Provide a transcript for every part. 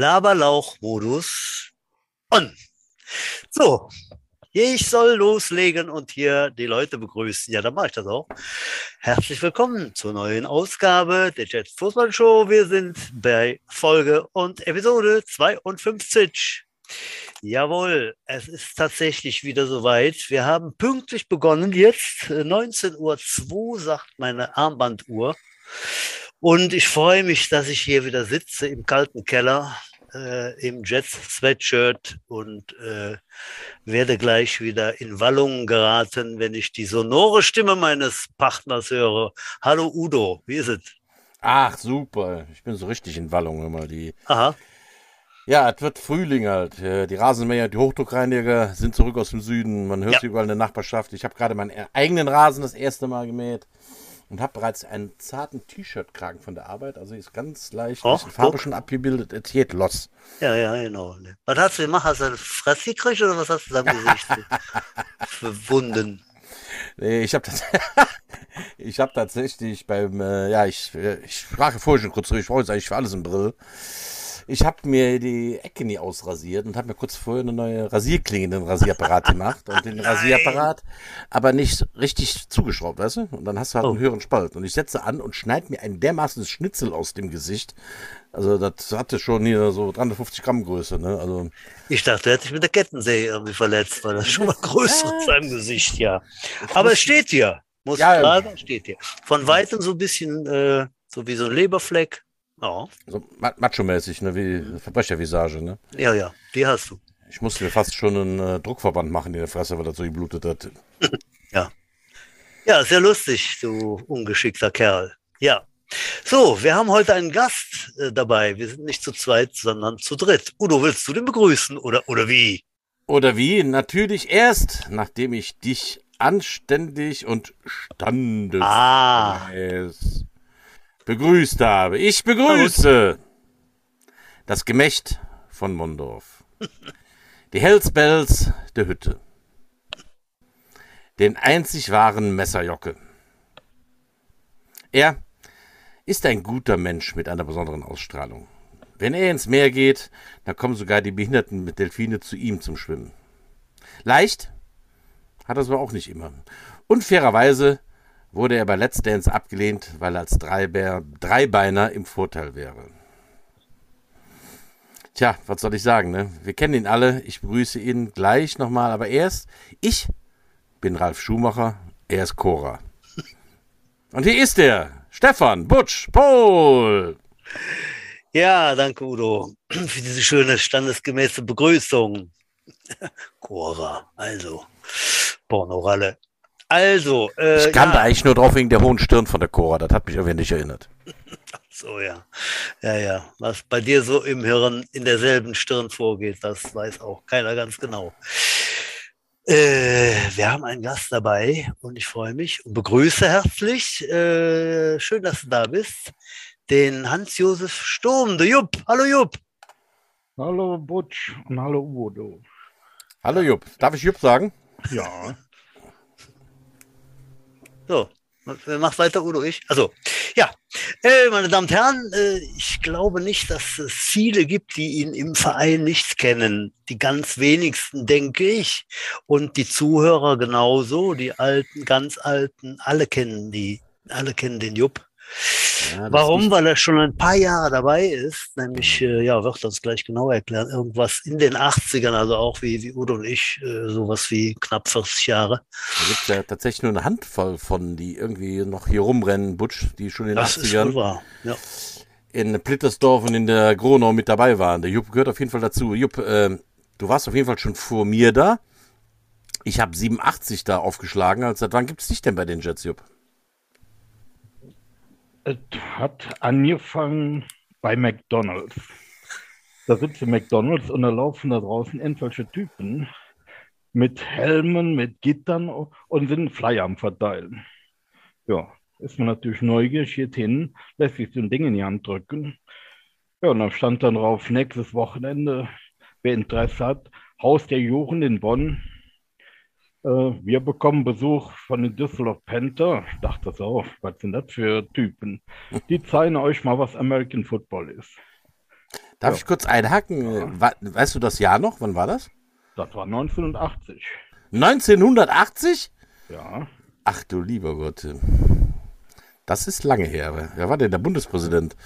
Laberlauch-Modus on. So, ich soll loslegen und hier die Leute begrüßen. Ja, dann mache ich das auch. Herzlich willkommen zur neuen Ausgabe der Jets Fußball Show. Wir sind bei Folge und Episode 52. Jawohl, es ist tatsächlich wieder soweit. Wir haben pünktlich begonnen. Jetzt 19.02 Uhr, sagt meine Armbanduhr. Und ich freue mich, dass ich hier wieder sitze im kalten Keller, äh, im Jets Sweatshirt und äh, werde gleich wieder in Wallungen geraten, wenn ich die sonore Stimme meines Partners höre. Hallo Udo, wie ist es? Ach, super. Ich bin so richtig in Wallungen immer. Die Aha. Ja, es wird Frühling halt. Die Rasenmäher, die Hochdruckreiniger sind zurück aus dem Süden. Man hört Ja. sie überall in der Nachbarschaft. Ich habe gerade meinen eigenen Rasen das erste Mal gemäht und habe bereits einen zarten T-Shirt-Kragen von der Arbeit. Also ist ganz leicht, Och, bisschen Farbe schon abgebildet. Es geht los. Ja, ja, genau. Was hast du gemacht? Hast du eine Fresse gekriegt oder was hast du da Gesicht verwunden? Nee, Ich habe ich habe tatsächlich beim, äh, ja, ich, äh, ich sprach ja vorher schon kurz drüber, ich brauche jetzt eigentlich für alles einen Brill. Ich habe mir die Ecke nie ausrasiert und habe mir kurz vorher eine neue Rasierklinge in den Rasierapparat gemacht und den Rasierapparat aber nicht richtig zugeschraubt, weißt du? Und dann hast du halt Oh. einen höheren Spalt. Und ich setze an und schneide mir ein dermaßen Schnitzel aus dem Gesicht. Also das hatte schon hier so 350 Gramm Größe, ne? Also Ich dachte, er hätte sich mit der Kettensäge irgendwie verletzt, weil das schon mal größer in seinem Gesicht, ja. Aber es steht hier. Muss Ja, ich sagen, steht hier. Von weitem so ein bisschen, äh, so wie so ein Leberfleck. Ja, so ma- macho-mäßig, ne? Wie Verbrechervisage, ne? ja, ja, die hast du. Ich musste mir fast schon einen äh, Druckverband machen in der Fresse, weil das so geblutet hat. Ja, sehr lustig, du ungeschickter Kerl. Ja. So, wir haben heute einen Gast äh, dabei. Wir sind nicht zu zweit, sondern zu dritt. Udo, willst du den begrüßen oder, oder wie? Oder wie? Natürlich erst, nachdem ich dich anständig und standesgemäß Ah, begrüßt habe. Ich begrüße das Gemächt von Mondorf. Die Hellsbells der Hütte. Den einzig wahren Messerjocke. Er ist ein guter Mensch mit einer besonderen Ausstrahlung. Wenn er ins Meer geht, dann kommen sogar die Behinderten mit Delfine zu ihm zum Schwimmen. Leicht hat er es aber auch nicht immer. Unfairerweise wurde er bei Let's Dance abgelehnt, weil er als Dreibär, Dreibeiner im Vorteil wäre. Tja, was soll ich sagen, ne? Wir kennen ihn alle. Ich begrüße ihn gleich nochmal, aber erst, ich bin Ralf Schumacher, er ist Cora. Und hier ist er, Stefan Butsch Pohl. ja, danke, Udo, für diese schöne, standesgemäße Begrüßung. Cora, also, Pornoralle. Also, äh, Ich kannte ja, eigentlich nur drauf wegen der hohen Stirn von der Cora, das hat mich irgendwie nicht erinnert. so, ja. Ja, ja. Was bei dir so im Hirn in derselben Stirn vorgeht, das weiß auch keiner ganz genau. Äh, wir haben einen Gast dabei und ich freue mich und begrüße herzlich, äh, schön, dass du da bist, den Hans-Josef Sturm, der Jupp. Hallo Jupp. Hallo Butch und hallo Udo. Hallo Jupp, darf ich Jupp sagen? Ja, So, mach weiter, Udo, ich. Also, ja, äh, meine Damen und Herren, äh, ich glaube nicht, dass es viele gibt, die ihn im Verein nicht kennen. Die ganz wenigsten, denke ich. Und die Zuhörer genauso, die Alten, ganz Alten, alle kennen die, alle kennen den Jupp. Ja, Warum? Weil er schon ein paar Jahre dabei ist, nämlich, äh, ja, wird uns gleich genau erklären, irgendwas in den 80ern, also auch wie, wie Udo und ich, äh, sowas wie knapp 40 Jahre. Da gibt es ja tatsächlich nur eine Handvoll von, die irgendwie noch hier rumrennen, Butsch, die schon in den Das ist wohl 80ern wahr. Ja. in Plittersdorf und in der Gronau mit dabei waren. Der Jupp gehört auf jeden Fall dazu. Jupp, äh, du warst auf jeden Fall schon vor mir da. Ich habe 87 da aufgeschlagen. Also seit wann gibt es dich denn bei den Jets, Jupp? Es hat angefangen bei McDonalds. Da sitzt McDonalds und da laufen da draußen irgendwelche Typen mit Helmen, mit Gittern und sind Flyer am Verteilen. Ja, ist man natürlich neugierig, geht hin, lässt sich so ein Ding in die Hand drücken. Ja, und dann stand dann drauf, nächstes Wochenende, wer Interesse hat, Haus der Juren in Bonn. Äh, wir bekommen Besuch von den Düsseldorf Panther. Ich dachte so, was sind das für Typen? Die zeigen euch mal, was American Football ist. Darf Ja. ich kurz einhaken? Wa- Weißt du das Jahr noch? Wann war das? Das war 1980. 1980? Ja. Ach du lieber Gott. Das ist lange her. Wer war denn der Bundespräsident?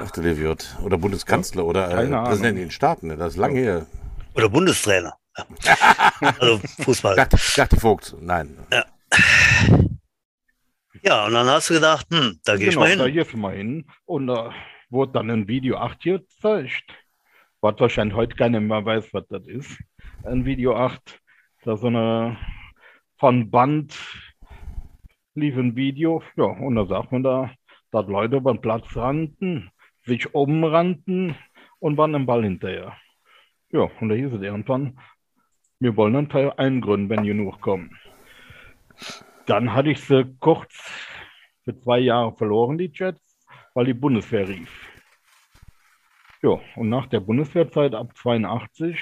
Ach du lieber Gott. Oder Bundeskanzler oder äh. Präsident in den Staaten. Das ist lange her. Oder Bundestrainer. Ja. also Fußball. Gatti Vogt. Nein. Ja, und dann hast du gedacht, hm, da gehe ich genau, mal da hin. gehst du mal hin. Und da wurde dann ein Video 8 gezeigt. Was wahrscheinlich heute keiner mehr weiß, was das ist. Ein Video 8. Da so eine von Band lief ein Video. Ja, und da sagt man da, dass Leute über den Platz rannten, sich umrannten und waren im Ball hinterher. Ja, und da hieß es irgendwann, wir wollen einen Teil eingründen, wenn genug kommen. Dann hatte ich sie kurz für zwei Jahre verloren, die Jets, weil die Bundeswehr rief. Ja, und nach der Bundeswehrzeit ab 82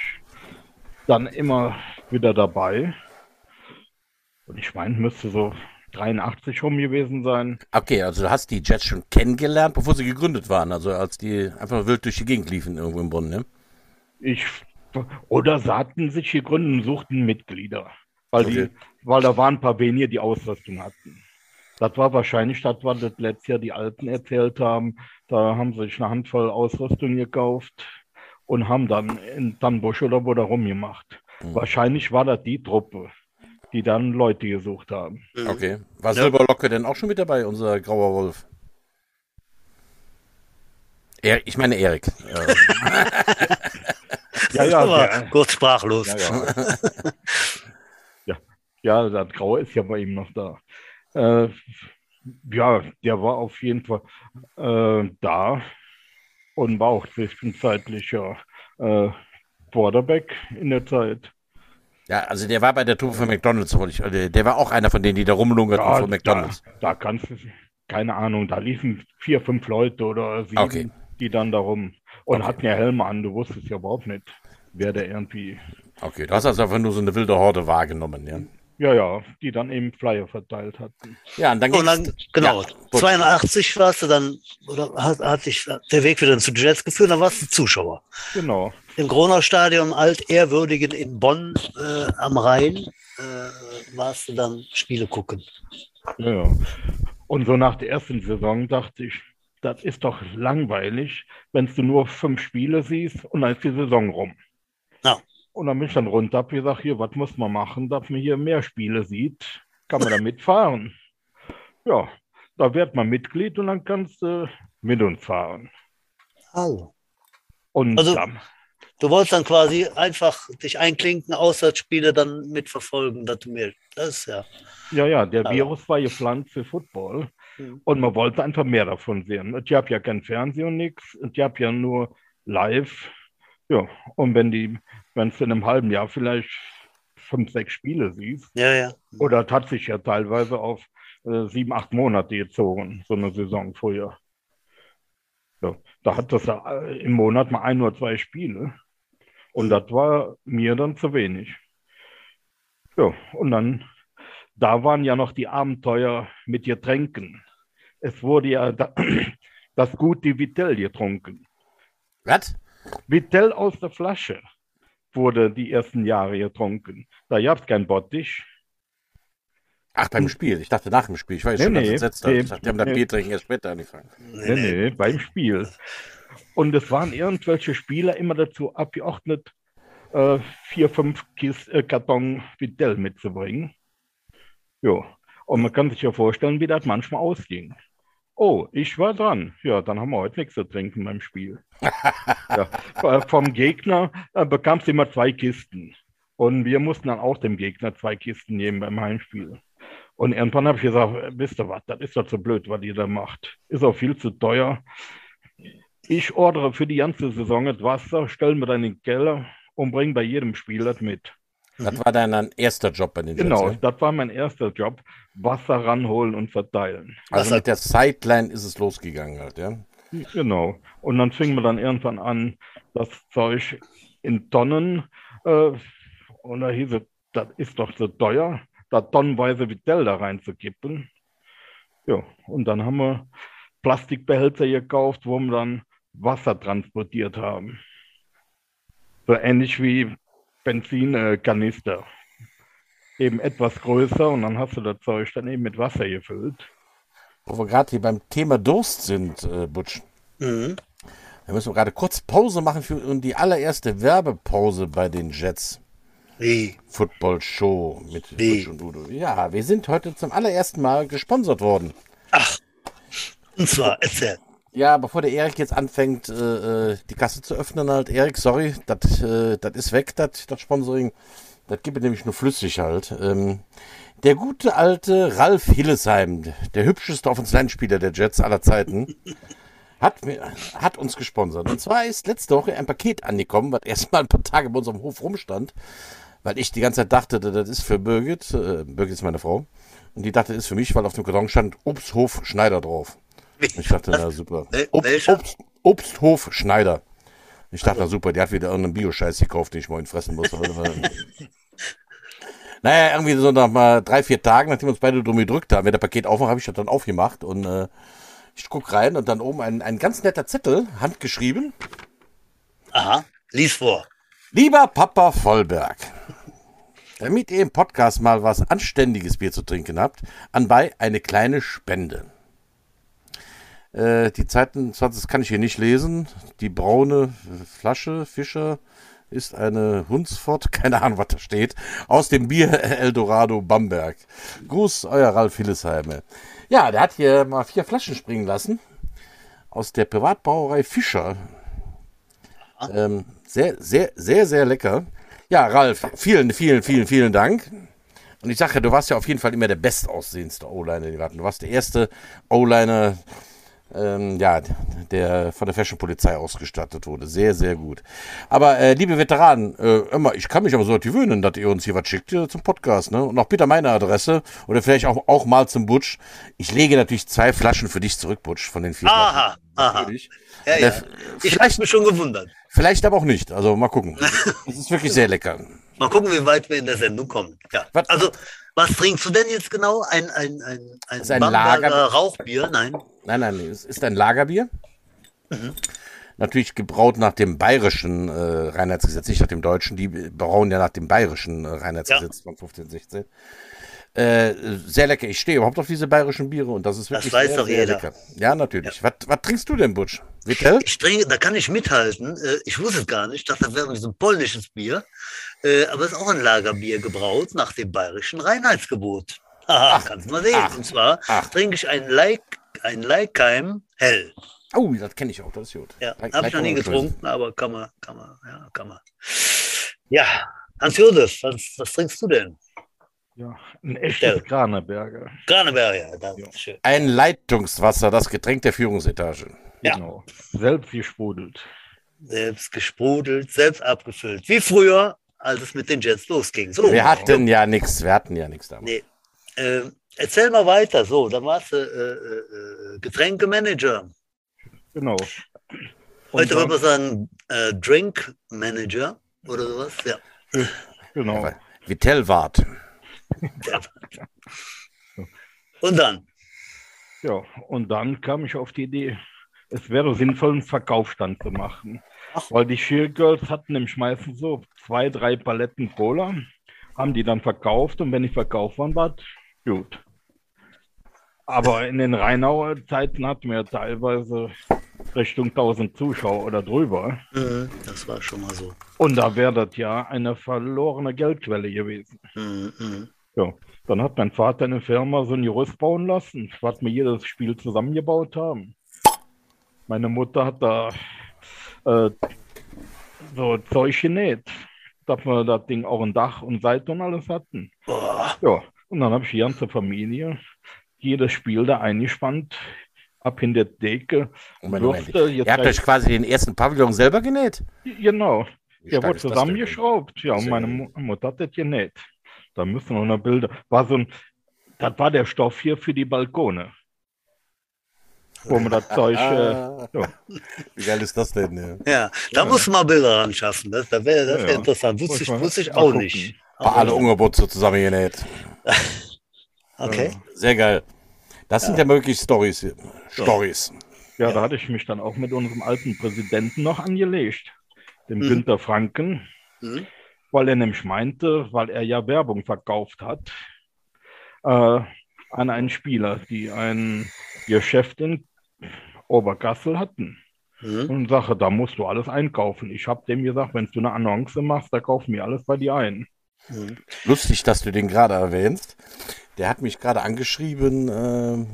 dann immer wieder dabei. Und ich meine, müsste so 83 rum gewesen sein. Okay, also du hast die Jets schon kennengelernt, bevor sie gegründet waren. Also als die einfach wild durch die Gegend liefen irgendwo im Bonn, ne? Ich, oder sie hatten sich gegründet und suchten Mitglieder, weil, Okay. die, weil da waren ein paar wenige, die Ausrüstung hatten. Das war wahrscheinlich das, was das letztes Jahr die Alten erzählt haben. Da haben sie sich eine Handvoll Ausrüstung gekauft und haben dann in Tannbusch oder wo da rumgemacht. Mhm. Wahrscheinlich war das die Truppe, die dann Leute gesucht haben. Mhm. Okay. War Ja. Silberlocke denn auch schon mit dabei, unser grauer Wolf? Er, ich meine Erik. Ja. Ja, ja, kurz sprachlos. Ja, ja. ja, ja, das Graue ist ja bei ihm noch da. Äh, ja, der war auf jeden Fall äh, da und war auch zwischenzeitlicher äh, Quarterback in der Zeit. ja, also der war bei der Truppe von McDonalds. Ich, äh, der war auch einer von denen, die da rumlungerten Ja, von McDonalds. Da, da kannst du, keine Ahnung, da liefen vier, fünf Leute oder sieben, Okay. die dann da rum und Okay. hatten ja Helme an. Du wusstest ja überhaupt nicht, wer der irgendwie Okay, du hast also einfach nur so eine wilde Horde wahrgenommen, ja? Ja, ja, die dann eben Flyer verteilt hatten. Ja, und dann Und dann, genau, Ja, gut. 82 warst du dann, oder hat, hat dich der Weg wieder zu Jets geführt, dann warst du Zuschauer. Genau. Im Gronau-Stadion, altehrwürdigen in Bonn äh, am Rhein, äh, warst du dann Spiele gucken. Ja, ja. Und so nach der ersten Saison dachte ich, das ist doch langweilig, wenn du nur fünf Spiele siehst und dann ist die Saison rum. Ja. Und dann bin ich dann runter, hab gesagt, hier, was muss man machen, dass man hier mehr Spiele sieht? Kann man da mitfahren? Ja, da wird man Mitglied und dann kannst du mit uns fahren. Also. Und Also- dann, Du wolltest dann quasi einfach dich einklinken, Auswärtsspiele dann mitverfolgen, dass du mir, das ist ja. ja, ja, der Aber- Virus war gepflanzt für Football. Mhm. Und man wollte einfach mehr davon sehen. Ich habe ja kein Fernsehen und nichts. Ich habe ja nur live. Ja, und wenn die, wenn du in einem halben Jahr vielleicht fünf, sechs Spiele siehst, Ja, ja. oder das hat sich ja teilweise auf äh, sieben, acht Monate gezogen, so eine Saison früher. Ja, da hat das ja, äh, im Monat mal ein oder zwei Spiele. Und das war mir dann zu wenig. Ja, und dann, da waren ja noch die Abenteuer mit Getränken. Es wurde ja da, das gute Vitell getrunken. was? Vitell aus der Flasche wurde die ersten Jahre getrunken. Da gab es kein Bottich. Ach, beim Spiel. Ich dachte nach dem Spiel. Ich jetzt Nee, schon nee, entsetzt. nee, Ich dachte, die haben das nee. Bier trinken erst später angefangen. Nee, nee, beim Spiel. Und es waren irgendwelche Spieler immer dazu abgeordnet, äh, vier, fünf Kis äh, Karton Vitell mitzubringen. Ja, und man kann sich ja vorstellen, wie das manchmal ausging. Oh, ich war dran. Ja, dann haben wir heute nichts zu trinken beim Spiel. ja, äh, vom Gegner äh, bekamst du immer zwei Kisten. Und wir mussten dann auch dem Gegner zwei Kisten nehmen beim Heimspiel. Und irgendwann habe ich gesagt, wisst ihr was, das ist doch so blöd, was ihr da macht. Ist auch viel zu teuer. Ich ordere für die ganze Saison das Wasser, stelle mir dann in den Keller und bringe bei jedem Spiel das mit. Das war dein dein erster Job bei den Jets. Genau, ja? das war mein erster Job. Wasser ranholen und verteilen. Also Was mit der Sideline ist es losgegangen halt, ja? Genau. Und dann fing man dann irgendwann an, das Zeug in Tonnen, äh, und da hieß es, das ist doch so teuer, da tonnenweise Vitell da reinzukippen. Ja, und dann haben wir Plastikbehälter gekauft, wo man dann Wasser transportiert haben. So ähnlich wie Benzinkanister. Eben etwas größer und dann hast du das Zeug dann eben mit Wasser gefüllt. Wo wir gerade hier beim Thema Durst sind, äh, Butsch. Mhm. Da müssen wir gerade kurz Pause machen für die allererste Werbepause bei den Jets. Wie? Football Show mit Wie? Butch und Udo. Ja, wir sind heute zum allerersten Mal gesponsert worden. Und zwar, erzähl. Ja, bevor der Erik jetzt anfängt, äh, äh, die Kasse zu öffnen, halt, Erik, sorry, das äh, das ist weg, das Sponsoring. Das gibt es nämlich nur flüssig halt. Ähm, der gute alte Ralf Hillesheim, der hübscheste Offensive-Spieler der Jets aller Zeiten, hat, mir, hat uns gesponsert. Und zwar ist letzte Woche ein Paket angekommen, was erstmal ein paar Tage bei unserem Hof rumstand, weil ich die ganze Zeit dachte, das ist für Birgit, äh, Birgit ist meine Frau, und die dachte, das ist für mich, weil auf dem Karton stand Obsthof Schneider drauf. Ich dachte, na super. Obst? Obst, Obsthof Schneider. Ich dachte, na super, der hat wieder irgendeinen Bio-Scheiß gekauft, den ich morgen fressen muss. naja, irgendwie so nach mal drei, vier Tagen, nachdem wir uns beide drum gedrückt haben, wenn der Paket aufmacht, habe ich das dann aufgemacht und äh, ich guck rein und dann oben ein, ein ganz netter Zettel, handgeschrieben. Aha, lies vor. Lieber Papa Vollberg, damit ihr im Podcast mal was anständiges Bier zu trinken habt, anbei eine kleine Spende. Äh, die Zeiten, das kann ich hier nicht lesen. Die braune Flasche Fischer ist eine Hunsfort, keine Ahnung, was da steht, aus dem Bier Eldorado Bamberg. Gruß, euer Ralf Hillesheime. Ja, der hat hier mal vier Flaschen springen lassen aus der Privatbrauerei Fischer. Ähm, sehr, sehr, sehr, sehr lecker. Ja, Ralf, vielen, vielen, vielen, vielen Dank. Und ich sage ja, du warst ja auf jeden Fall immer der bestaussehendste O-Liner, den wir hatten. Du warst der erste O-Liner, ähm, ja, der von der Fashion-Polizei ausgestattet wurde. Sehr, sehr gut. Aber, äh, liebe Veteranen, äh, immer, ich kann mich aber so gewöhnen, dass ihr uns hier was schickt äh, zum Podcast, ne? Und auch bitte meine Adresse oder vielleicht auch, auch mal zum Butsch. Ich lege natürlich zwei Flaschen für dich zurück, Butsch, von den vier Aha, Flaschen. aha. Ja, ja. Äh, Ich hab's mich schon gewundert. Vielleicht aber auch nicht. Also mal gucken. Es ist wirklich sehr lecker. Mal gucken, wie weit wir in der Sendung kommen. Ja. Was- Also, was trinkst du denn jetzt genau? Ein, ein, ein, ein, ein Bamberger Lager- Rauchbier? Nein. Nein, nein, nee, es ist ein Lagerbier. Mhm. Natürlich gebraut nach dem bayerischen äh, Reinheitsgesetz, nicht nach dem deutschen. Die brauen ja nach dem bayerischen äh, Reinheitsgesetz von 15, 16. Äh, sehr lecker. Ich stehe überhaupt auf diese bayerischen Biere und das ist Das wirklich weiß sehr, doch sehr jeder. lecker. Ja, natürlich. Was, was trinkst du denn, Butsch? Vitell? Ich trinke, da kann ich mithalten. Äh, Ich wusste es gar nicht. Ich dachte, das wäre so ein polnisches Bier. Äh, Aber es ist auch ein Lagerbier gebraut nach dem bayerischen Reinheitsgebot. Aha, kannst mal sehen. ach, Und zwar ach. trinke ich ein, Leik, ein Leikheim hell. Oh, das kenne ich auch, das ist gut. Ja, Like- habe ich noch nie getrunken, aber kann man, kann man, ja, kann man. Ja, Hans-Josef, was, was trinkst du denn? Ja, ein echtes Graneberger. Graneberger, ja, danke Ja. schön. Ein Leitungswasser, das Getränk der Führungsetage. Ja. Genau. Selbst gesprudelt. Selbst gesprudelt, selbst abgefüllt. Wie früher, als es mit den Jets losging. So, Wir hatten ja nichts, wir hatten ja nichts damals. Nee. äh, erzähl mal weiter. So, dann warst du äh, äh, äh, Getränkemanager. Genau. Heute dann- würde man sagen äh, Drink Manager oder sowas. Ja. Genau. Vitell Wart. Und dann? Ja, und dann kam ich auf die Idee, es wäre sinnvoll, einen Verkaufsstand zu machen. Weil die Sheer Girls hatten im Schmeißen so zwei, drei Paletten Cola, haben die dann verkauft und wenn die verkauft waren, war gut. Aber in den Rheinauer Zeiten hatten wir teilweise Richtung 1000 Zuschauer oder drüber. Mhm, das war schon mal so. Und da wäre das ja eine verlorene Geldquelle gewesen. Mhm. Ja, dann hat mein Vater eine Firma so ein Gerüst bauen lassen, was wir jedes Spiel zusammengebaut haben. Meine Mutter hat da äh, so Zeug genäht, dass wir das Ding auch ein Dach und Seite und alles hatten. Ja, und dann habe ich die ganze Familie jedes Spiel da eingespannt, ab in der Decke. Moment, Moment. Ihr habt euch quasi den ersten Pavillon selber genäht? Genau, der wurde zusammengeschraubt. Ja, und meine Mutter hat das genäht. Da müssen wir noch Bilder. War so ein, das war der Stoff hier für die Balkone. Wo man das Zeug. Äh, Ah, ja. Wie geil ist das denn? Ja. ja, da muss man Bilder ran schaffen. Das, das wäre das Ja, wär ja. interessant. Wusste ich, wusste ich auch gucken. nicht. War alle Ungeburte zusammengenäht. Okay. Sehr geil. Das sind ja wirklich Stories. hier. Stories. Ja, ja, da hatte ich mich dann auch mit unserem alten Präsidenten noch angelegt, dem mhm. Günter Franken, mhm. weil er nämlich meinte, weil er ja Werbung verkauft hat äh, an einen Spieler, die ein Geschäft in Obergassel hatten. Mhm. Und sage, da musst du alles einkaufen. Ich habe dem gesagt, wenn du eine Annonce machst, da kaufen wir alles bei dir ein. Mhm. Lustig, dass du den gerade erwähnst. Der hat mich gerade angeschrieben, äh,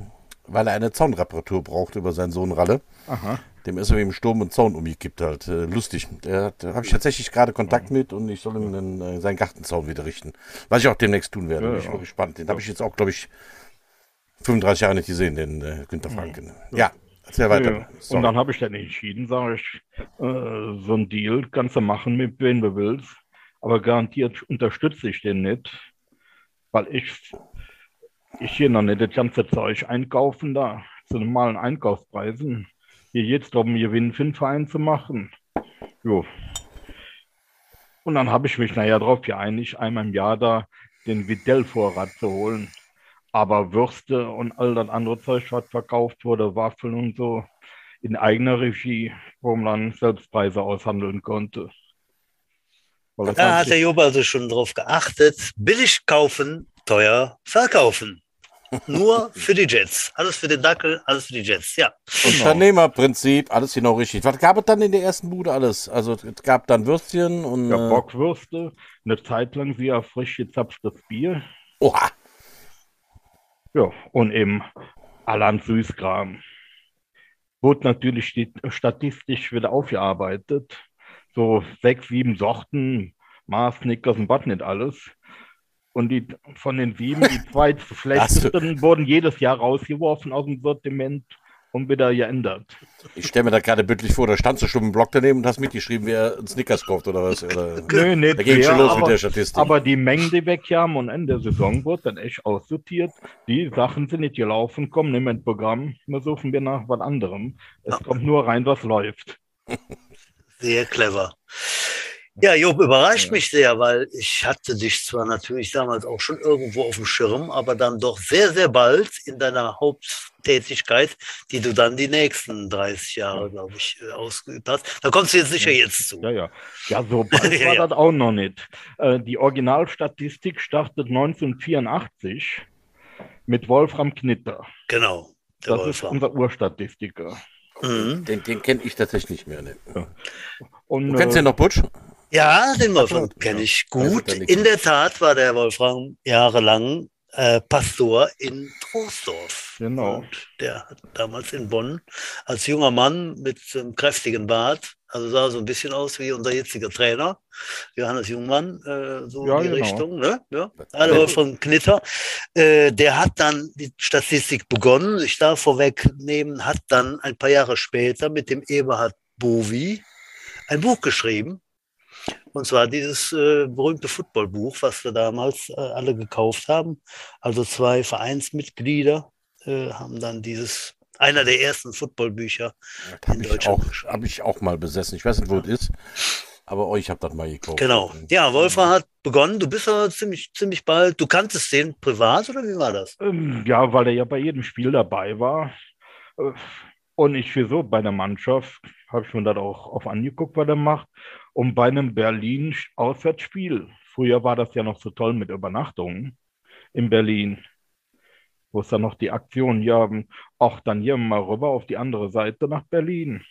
weil er eine Zaunreparatur braucht über seinen Sohn Ralle. Aha. Dem ist er im Sturm und Zaun umgekippt halt. Äh, lustig. Da habe ich tatsächlich gerade Kontakt mit und ich soll ihm den, äh, seinen Gartenzaun wieder richten. Was ich auch demnächst tun werde. Ja, Bin ich bin gespannt. Den ja. habe ich jetzt auch, glaube ich, 35 Jahre nicht gesehen, den äh, Günther Franken. Ja. Erzähl weiter. Ja. Und dann habe ich dann entschieden, sage ich, äh, so ein Deal kannst du machen mit wem du willst, aber garantiert unterstütze ich den nicht, weil ich ich hier noch nicht das ganze Zeug einkaufen da zu normalen Einkaufspreisen. Hier jetzt um Gewinn für den Verein zu machen. Jo. Und dann habe ich mich naja darauf geeinigt, einmal im Jahr da den Videll-Vorrat zu holen. Aber Würste und all das andere Zeug, was verkauft wurde, Waffeln und so, in eigener Regie, wo man selbst Preise aushandeln konnte. Da hat der Job also schon drauf geachtet. Billig kaufen, teuer verkaufen. Nur für die Jets. Alles für den Dackel, alles für die Jets, ja. Unternehmerprinzip, alles genau richtig. Was gab es dann in der ersten Bude alles? Also es gab dann Würstchen und. Ja, äh, Bockwürste, eine Zeit lang sehr frisch gezapftes Bier. Oha. Ja, und eben allerhand Süßkram. Wurde natürlich statistisch wieder aufgearbeitet. So sechs, sieben Sorten, Mars, Snickers und was nicht alles. Und die, von den sieben, die zwei schlechtesten wurden jedes Jahr rausgeworfen aus dem Sortiment und wieder geändert. Ich stelle mir da gerade bildlich vor, da standst du schon im Block daneben und hast mitgeschrieben, wer einen Snickers kauft oder was. Oder Nö, nicht da ging schon los aber, mit der Statistik. Aber die Mengen, die weg haben und Ende der Saison wird dann echt aussortiert. Die Sachen sind nicht gelaufen, kommen nicht mehr ins Programm. Wir suchen wir nach was anderem. Es ja. kommt nur rein, was läuft. Sehr clever. Ja, Job, überrascht ja. mich sehr, weil ich hatte dich zwar natürlich damals auch schon irgendwo auf dem Schirm, aber dann doch sehr, sehr bald in deiner Haupttätigkeit, die du dann die nächsten 30 Jahre, glaube ich, äh, ausgeübt hast. Da kommst du jetzt sicher ja. jetzt zu. Ja, ja. Ja, so bald war das auch noch nicht. Äh, die Originalstatistik startet 1984 mit Wolfram Knitter. Genau. Das Wolfram. ist unser Urstatistiker. Mhm. Den, den kenne ich tatsächlich nicht mehr. Ne? Ja. Und, du kennst äh, den noch, Butsch? Ja, den Wolfram kenne ich gut. In der Tat war der Wolfram jahrelang äh, Pastor in Troisdorf. Genau. Und der hat damals in Bonn als junger Mann mit einem kräftigen Bart, also sah so ein bisschen aus wie unser jetziger Trainer, Johannes Jungmann, äh, so ja, in die genau. Richtung, ne? Ja. Also Wolfram Knitter. Äh, der hat dann die Statistik begonnen, ich darf vorwegnehmen, hat dann ein paar Jahre später mit dem Eberhard Bovi ein Buch geschrieben, und zwar dieses äh, berühmte Footballbuch, was wir damals äh, alle gekauft haben. Also zwei Vereinsmitglieder äh, haben dann dieses, einer der ersten Footballbücher ja, in Deutschland. Habe ich auch mal besessen. Ich weiß nicht, wo ja. es ist. Aber euch habt das mal gekauft. Genau. Ja, Wolfram hat begonnen. Du bist aber ziemlich, ziemlich bald. Du kanntest den privat oder wie war das? Ähm, ja, weil er ja bei jedem Spiel dabei war. Äh, und ich für so bei der Mannschaft habe ich mir das auch auf angeguckt, was er macht. Und bei einem Berlin-Auswärtsspiel, früher war das ja noch so toll mit Übernachtungen in Berlin, wo es dann noch die Aktion ja, auch dann hier mal rüber auf die andere Seite nach Berlin.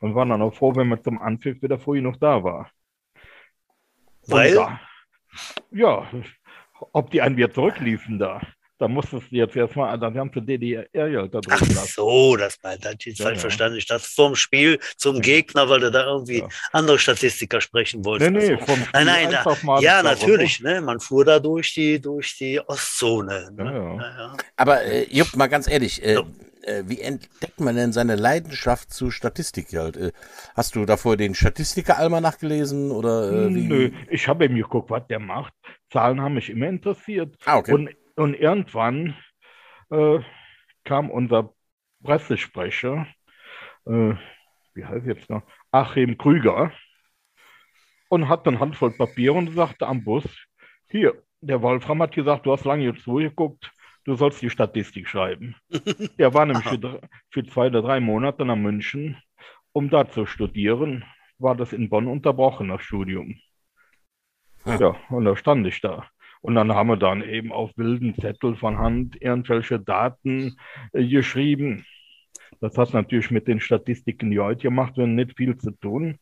Und waren dann auch froh, wenn man zum Anpfiff wieder früh noch da war. Weil? Da, ja, ob die einen wieder zurückliefen da. Da musstest du jetzt erstmal an der ganze DDR ja da drin Ach so, das war das ist ja, falsch ja. verstanden. Ich dachte vorm Spiel zum Gegner, weil du da irgendwie ja. andere Statistiker sprechen wolltest. Nee, nee, vom Spiel nein, nein, da, ja, natürlich, ne? Man fuhr da durch die, durch die Ostzone. Ne? Ja, Aber äh, Jupp, mal ganz ehrlich, äh, äh, wie entdeckt man denn seine Leidenschaft zu Statistik halt? Äh, hast du davor den Statistiker-Almanach gelesen oder äh, wie? Nö, ich habe mir geguckt, was der macht. Zahlen haben mich immer interessiert. Ah, okay. Und und irgendwann äh, kam unser Pressesprecher, äh, wie heißt jetzt noch, Achim Krüger, und hat dann Handvoll Papier und sagte am Bus, hier, der Wolfram hat gesagt, du hast lange zugeguckt, du sollst die Statistik schreiben. Der war nämlich für, für zwei oder drei Monate nach München, um da zu studieren, war das in Bonn unterbrochen, das Studium. Hm. Ja, und da stand ich da. Und dann haben wir dann eben auf wilden Zettel von Hand irgendwelche Daten äh, geschrieben. Das hat natürlich mit den Statistiken, die heute gemacht werden, nicht viel zu tun.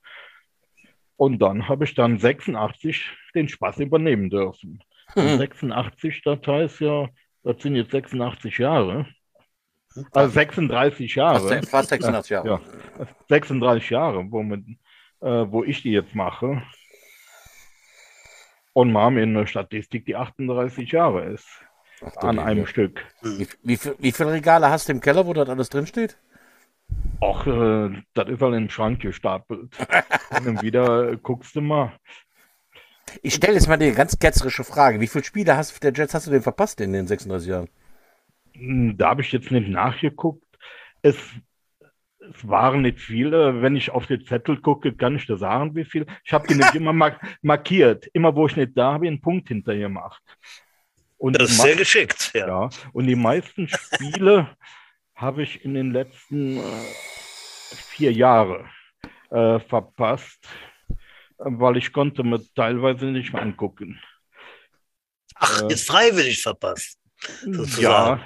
Und dann habe ich dann 86 den Spaß übernehmen dürfen. Hm. 86, das heißt ja, das sind jetzt 86 Jahre. Also 36 Jahre. Fast, fast 86 Jahre. Ja. 36 Jahre, womit, äh, wo ich die jetzt mache. Und wir haben in der Statistik, die 38 Jahre ist, Ach, an Liebe. einem Stück. Wie, wie, wie viele Regale hast du im Keller, wo das alles drin steht? Ach, äh, das ist halt im Schrank gestapelt. Und dann wieder äh, guckst du mal. Ich stelle jetzt mal eine ganz ketzerische Frage. Wie viele Spiele hast, der Jets hast du denn verpasst in den 36 Jahren? Hm, Da habe ich jetzt nicht nachgeguckt. Es, es waren nicht viele. Wenn ich auf den Zettel gucke, kann ich dir sagen, wie viel. Ich habe die nicht immer mark markiert. Immer wo ich nicht da habe, ich einen Punkt hinterher gemacht. Und Das ist sehr geschickt, ja. Ja, und die meisten Spiele habe ich in den letzten äh, vier Jahren äh, verpasst, weil ich konnte mir teilweise nicht mehr angucken. Ach, Äh. ist freiwillig verpasst. Sozusagen. Ja,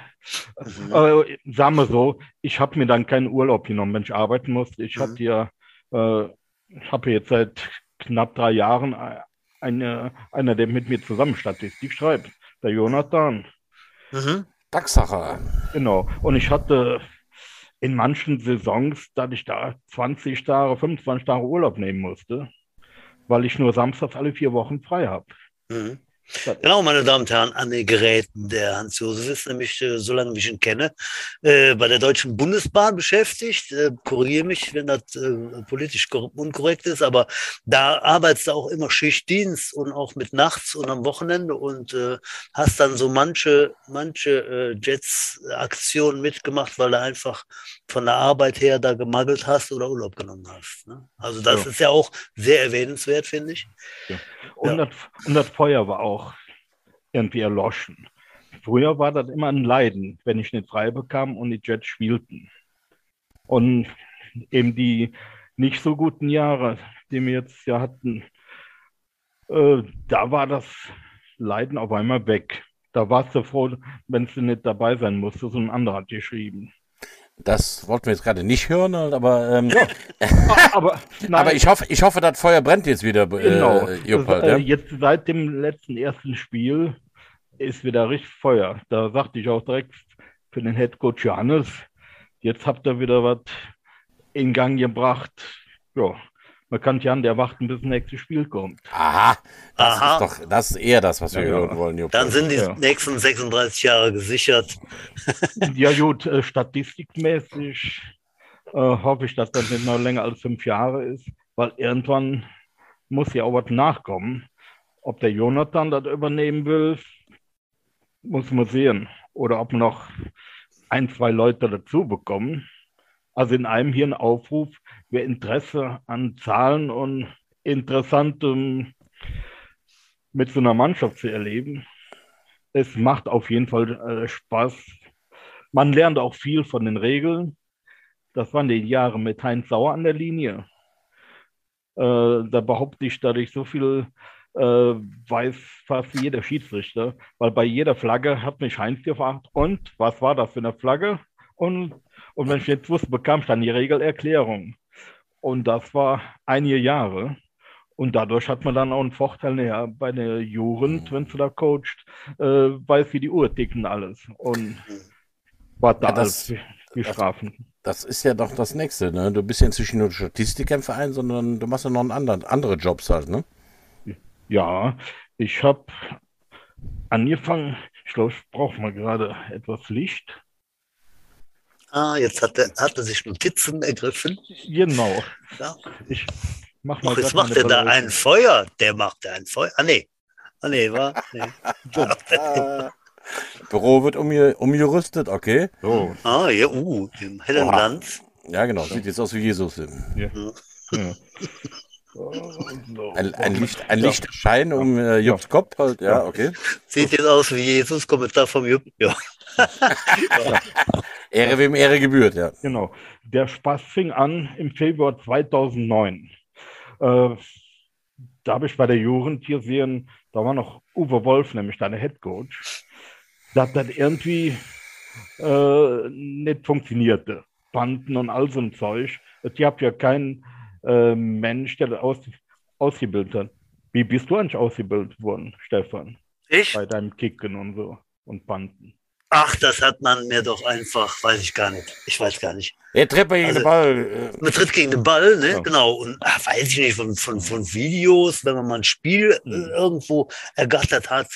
Mhm. äh, sagen wir so, ich habe mir dann keinen Urlaub genommen, wenn ich arbeiten musste. Ich Mhm. hatte ja, äh, ich habe jetzt seit knapp drei Jahren eine, einer, der mit mir zusammen Statistik schreibt, der Jonathan. Mhm. Dachsacher. Genau. Und ich hatte in manchen Saisons, dass ich da 20 Tage, 25 Tage Urlaub nehmen musste, weil ich nur samstags alle vier Wochen frei habe. Mhm. Genau, meine Damen und Herren, an den Geräten. Der Hans-Josef ist nämlich, äh, solange wie ich ihn kenne, äh, bei der Deutschen Bundesbahn beschäftigt. Äh, Korrigiere mich, wenn das äh, politisch kor- unkorrekt ist, aber da arbeitest du auch immer Schichtdienst und auch mit nachts und am Wochenende und äh, hast dann so manche, manche Jets-Aktionen mitgemacht, weil du einfach von der Arbeit her da gemangelt hast oder Urlaub genommen hast. Ne? Also das Ja. ist ja auch sehr erwähnenswert, finde ich. Und, Ja. das, und das Feuer war auch irgendwie erloschen. Früher war das immer ein Leiden, wenn ich nicht frei bekam und die Jets spielten. Und eben die nicht so guten Jahre, die wir jetzt ja hatten, äh, da war das Leiden auf einmal weg. Da warst du froh, wenn du nicht dabei sein musstest. So ein anderer hat geschrieben. Das wollten wir jetzt gerade nicht hören, aber, ähm, Aber, nein, aber ich hoffe, ich hoffe, das Feuer brennt jetzt wieder, Genau. äh, Das, ja? äh, jetzt seit dem letzten ersten Spiel ist wieder richtig Feuer. Da sagte ich auch direkt für den Head Coach Johannes, jetzt habt ihr wieder was in Gang gebracht. Ja, man kann ja an, der warten, bis das nächste Spiel kommt. Aha, das Aha. ist doch, das ist eher das, was wir Ja, hören wollen, Leopold. Dann sind die Ja. nächsten 36 Jahre gesichert. Ja gut, äh, statistikmäßig äh, hoffe ich, dass das nicht noch länger als fünf Jahre ist, weil irgendwann muss ja auch was nachkommen. Ob der Jonathan das übernehmen will, muss man sehen. Oder ob wir noch ein, zwei Leute dazu bekommen. Also in einem hier ein Aufruf, wer Interesse an Zahlen und Interessantem mit so einer Mannschaft zu erleben. Es macht auf jeden Fall äh, Spaß. Man lernt auch viel von den Regeln. Das waren die Jahre mit Heinz Sauer an der Linie. Äh, da behaupte ich, dass ich so viel weiß fast jeder Schiedsrichter, weil bei jeder Flagge hat mich Heinz gefragt, und was war das für eine Flagge? Und, und wenn ich jetzt wusste, bekam ich dann die Regelerklärung. Und das war einige Jahre. Und dadurch hat man dann auch einen Vorteil naja, bei der Jugend, wenn du da coacht, äh, weiß, wie die Uhr ticken alles. Und was da Ja, das- alles die Strafen. Das ist ja doch das Nächste, ne? Du bist ja inzwischen nur Statistiker im Verein, sondern du machst ja noch einen anderen, andere Jobs halt, ne? Ja, ich habe angefangen, ich glaube, ich brauche mal gerade etwas Licht. Ah, jetzt hat er, hat er sich Notizen ergriffen. Genau. Ja. Ich mach mal Ach, jetzt macht er da ein Feuer. Der macht da ein Feuer. Ah, nee. Ah, nee, war. Nee. Büro wird umge umgerüstet, okay. So, Ah, ja, uh, im hellen Oha. Glanz. Ja, genau. Sieht jetzt aus wie Jesus. ja. So. Ein, ein, Licht, ein Ja. Lichtschein um äh, Jobs Kopf halt. Ja, okay. Sieht jetzt aus wie Jesus, Kommentar vom Jupp. Ja. Ehre wem Ehre gebührt, ja. Genau. Der Spaß fing an im Februar 2009. Äh, da habe ich bei der Jugend hier sehen, da war noch Uwe Wolf, nämlich deine Head Coach, dass das irgendwie äh, nicht funktionierte. Banden und all so ein Zeug. Ich habe ja keinen äh, Mensch, der aus, ausgebildet hat. Wie bist du eigentlich ausgebildet worden, Stefan? Ich? Bei deinem Kicken und so und Banden. Ach, das hat man mir doch einfach, weiß ich gar nicht. Ich weiß gar nicht. Der Trepper gegen Also- den Ball. äh, Man tritt gegen den Ball, ne? Ja. Genau. Und ach, weiß ich nicht, von, von, von Videos, wenn man mal ein Spiel äh, Mhm. irgendwo ergattert hat,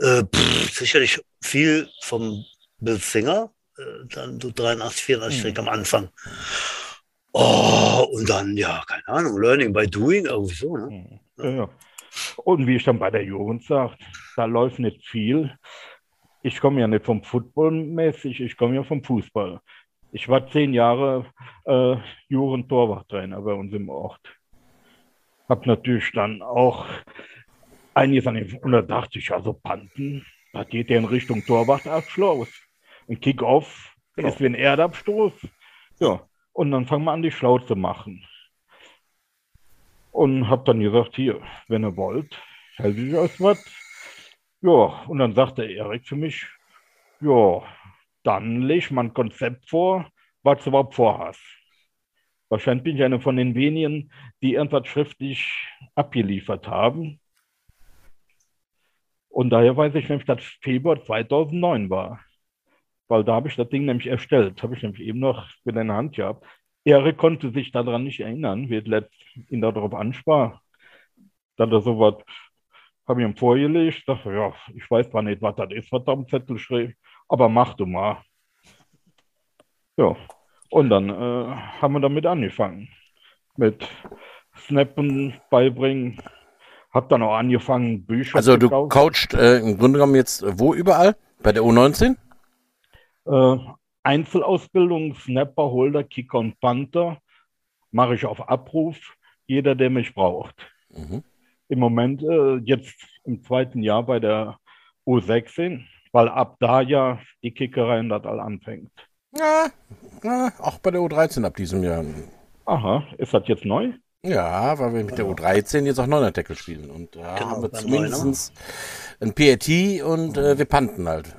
äh, pff, sicherlich viel vom Bill Singer, äh, dann so 83, 84 Mhm. direkt am Anfang. Oh, und dann, ja, keine Ahnung, Learning by Doing, irgendwie so, ne? Mhm. Ja, ja. Und wie ich dann bei der Jugend sagt, da läuft nicht viel. Ich komme ja nicht vom Football mäßig, ich komme ja vom Fußball. Ich war zehn Jahre äh, Jugendtorwarttrainer bei uns im Ort. Hab natürlich dann auch einiges an den, und da dachte ich, also Panten, da geht der in Richtung Torwartabschluss. Ein Kick-Off Genau. ist wie ein Erdabstoß. Ja, und dann fangen wir an, die schlau zu machen. Und hab dann gesagt, hier, wenn ihr wollt, helfe ich euch was. Ja, und dann sagte Erik für mich, ja, dann leg mal ein Konzept vor, was du überhaupt vorhast. Wahrscheinlich bin ich einer von den wenigen, die irgendwas schriftlich abgeliefert haben. Und daher weiß ich nämlich, dass Februar 2009 war. Weil da habe ich das Ding nämlich erstellt. Habe ich nämlich eben noch wieder in der Hand gehabt. Erik konnte sich daran nicht erinnern, letzt ihn darauf ansprach. Dann er sowas, habe ich ihm vorgelegt, dachte, ja, ich weiß zwar nicht, was das ist, was da am Zettel schrieb, aber mach du mal. Ja, und dann äh, haben wir damit angefangen. Mit Snappen beibringen. Hab dann auch angefangen, Bücher Also zu du kaufen. coachst äh, im Grunde genommen jetzt äh, wo überall? Bei der U19? Äh, Einzelausbildung, Snapper, Holder, Kicker und Panther mache ich auf Abruf. Jeder, der mich braucht. Mhm. Im Moment äh, jetzt im zweiten Jahr bei der U16, weil ab da ja die Kickerei und das all anfängt. Ja, ja, auch bei der U13 ab diesem Jahr. Aha, ist das jetzt neu? Ja, weil wir mit der U13 jetzt auch Neuner Tackle spielen. Und da Genau, haben wir beim zumindest ein PAT und äh, wir panten halt.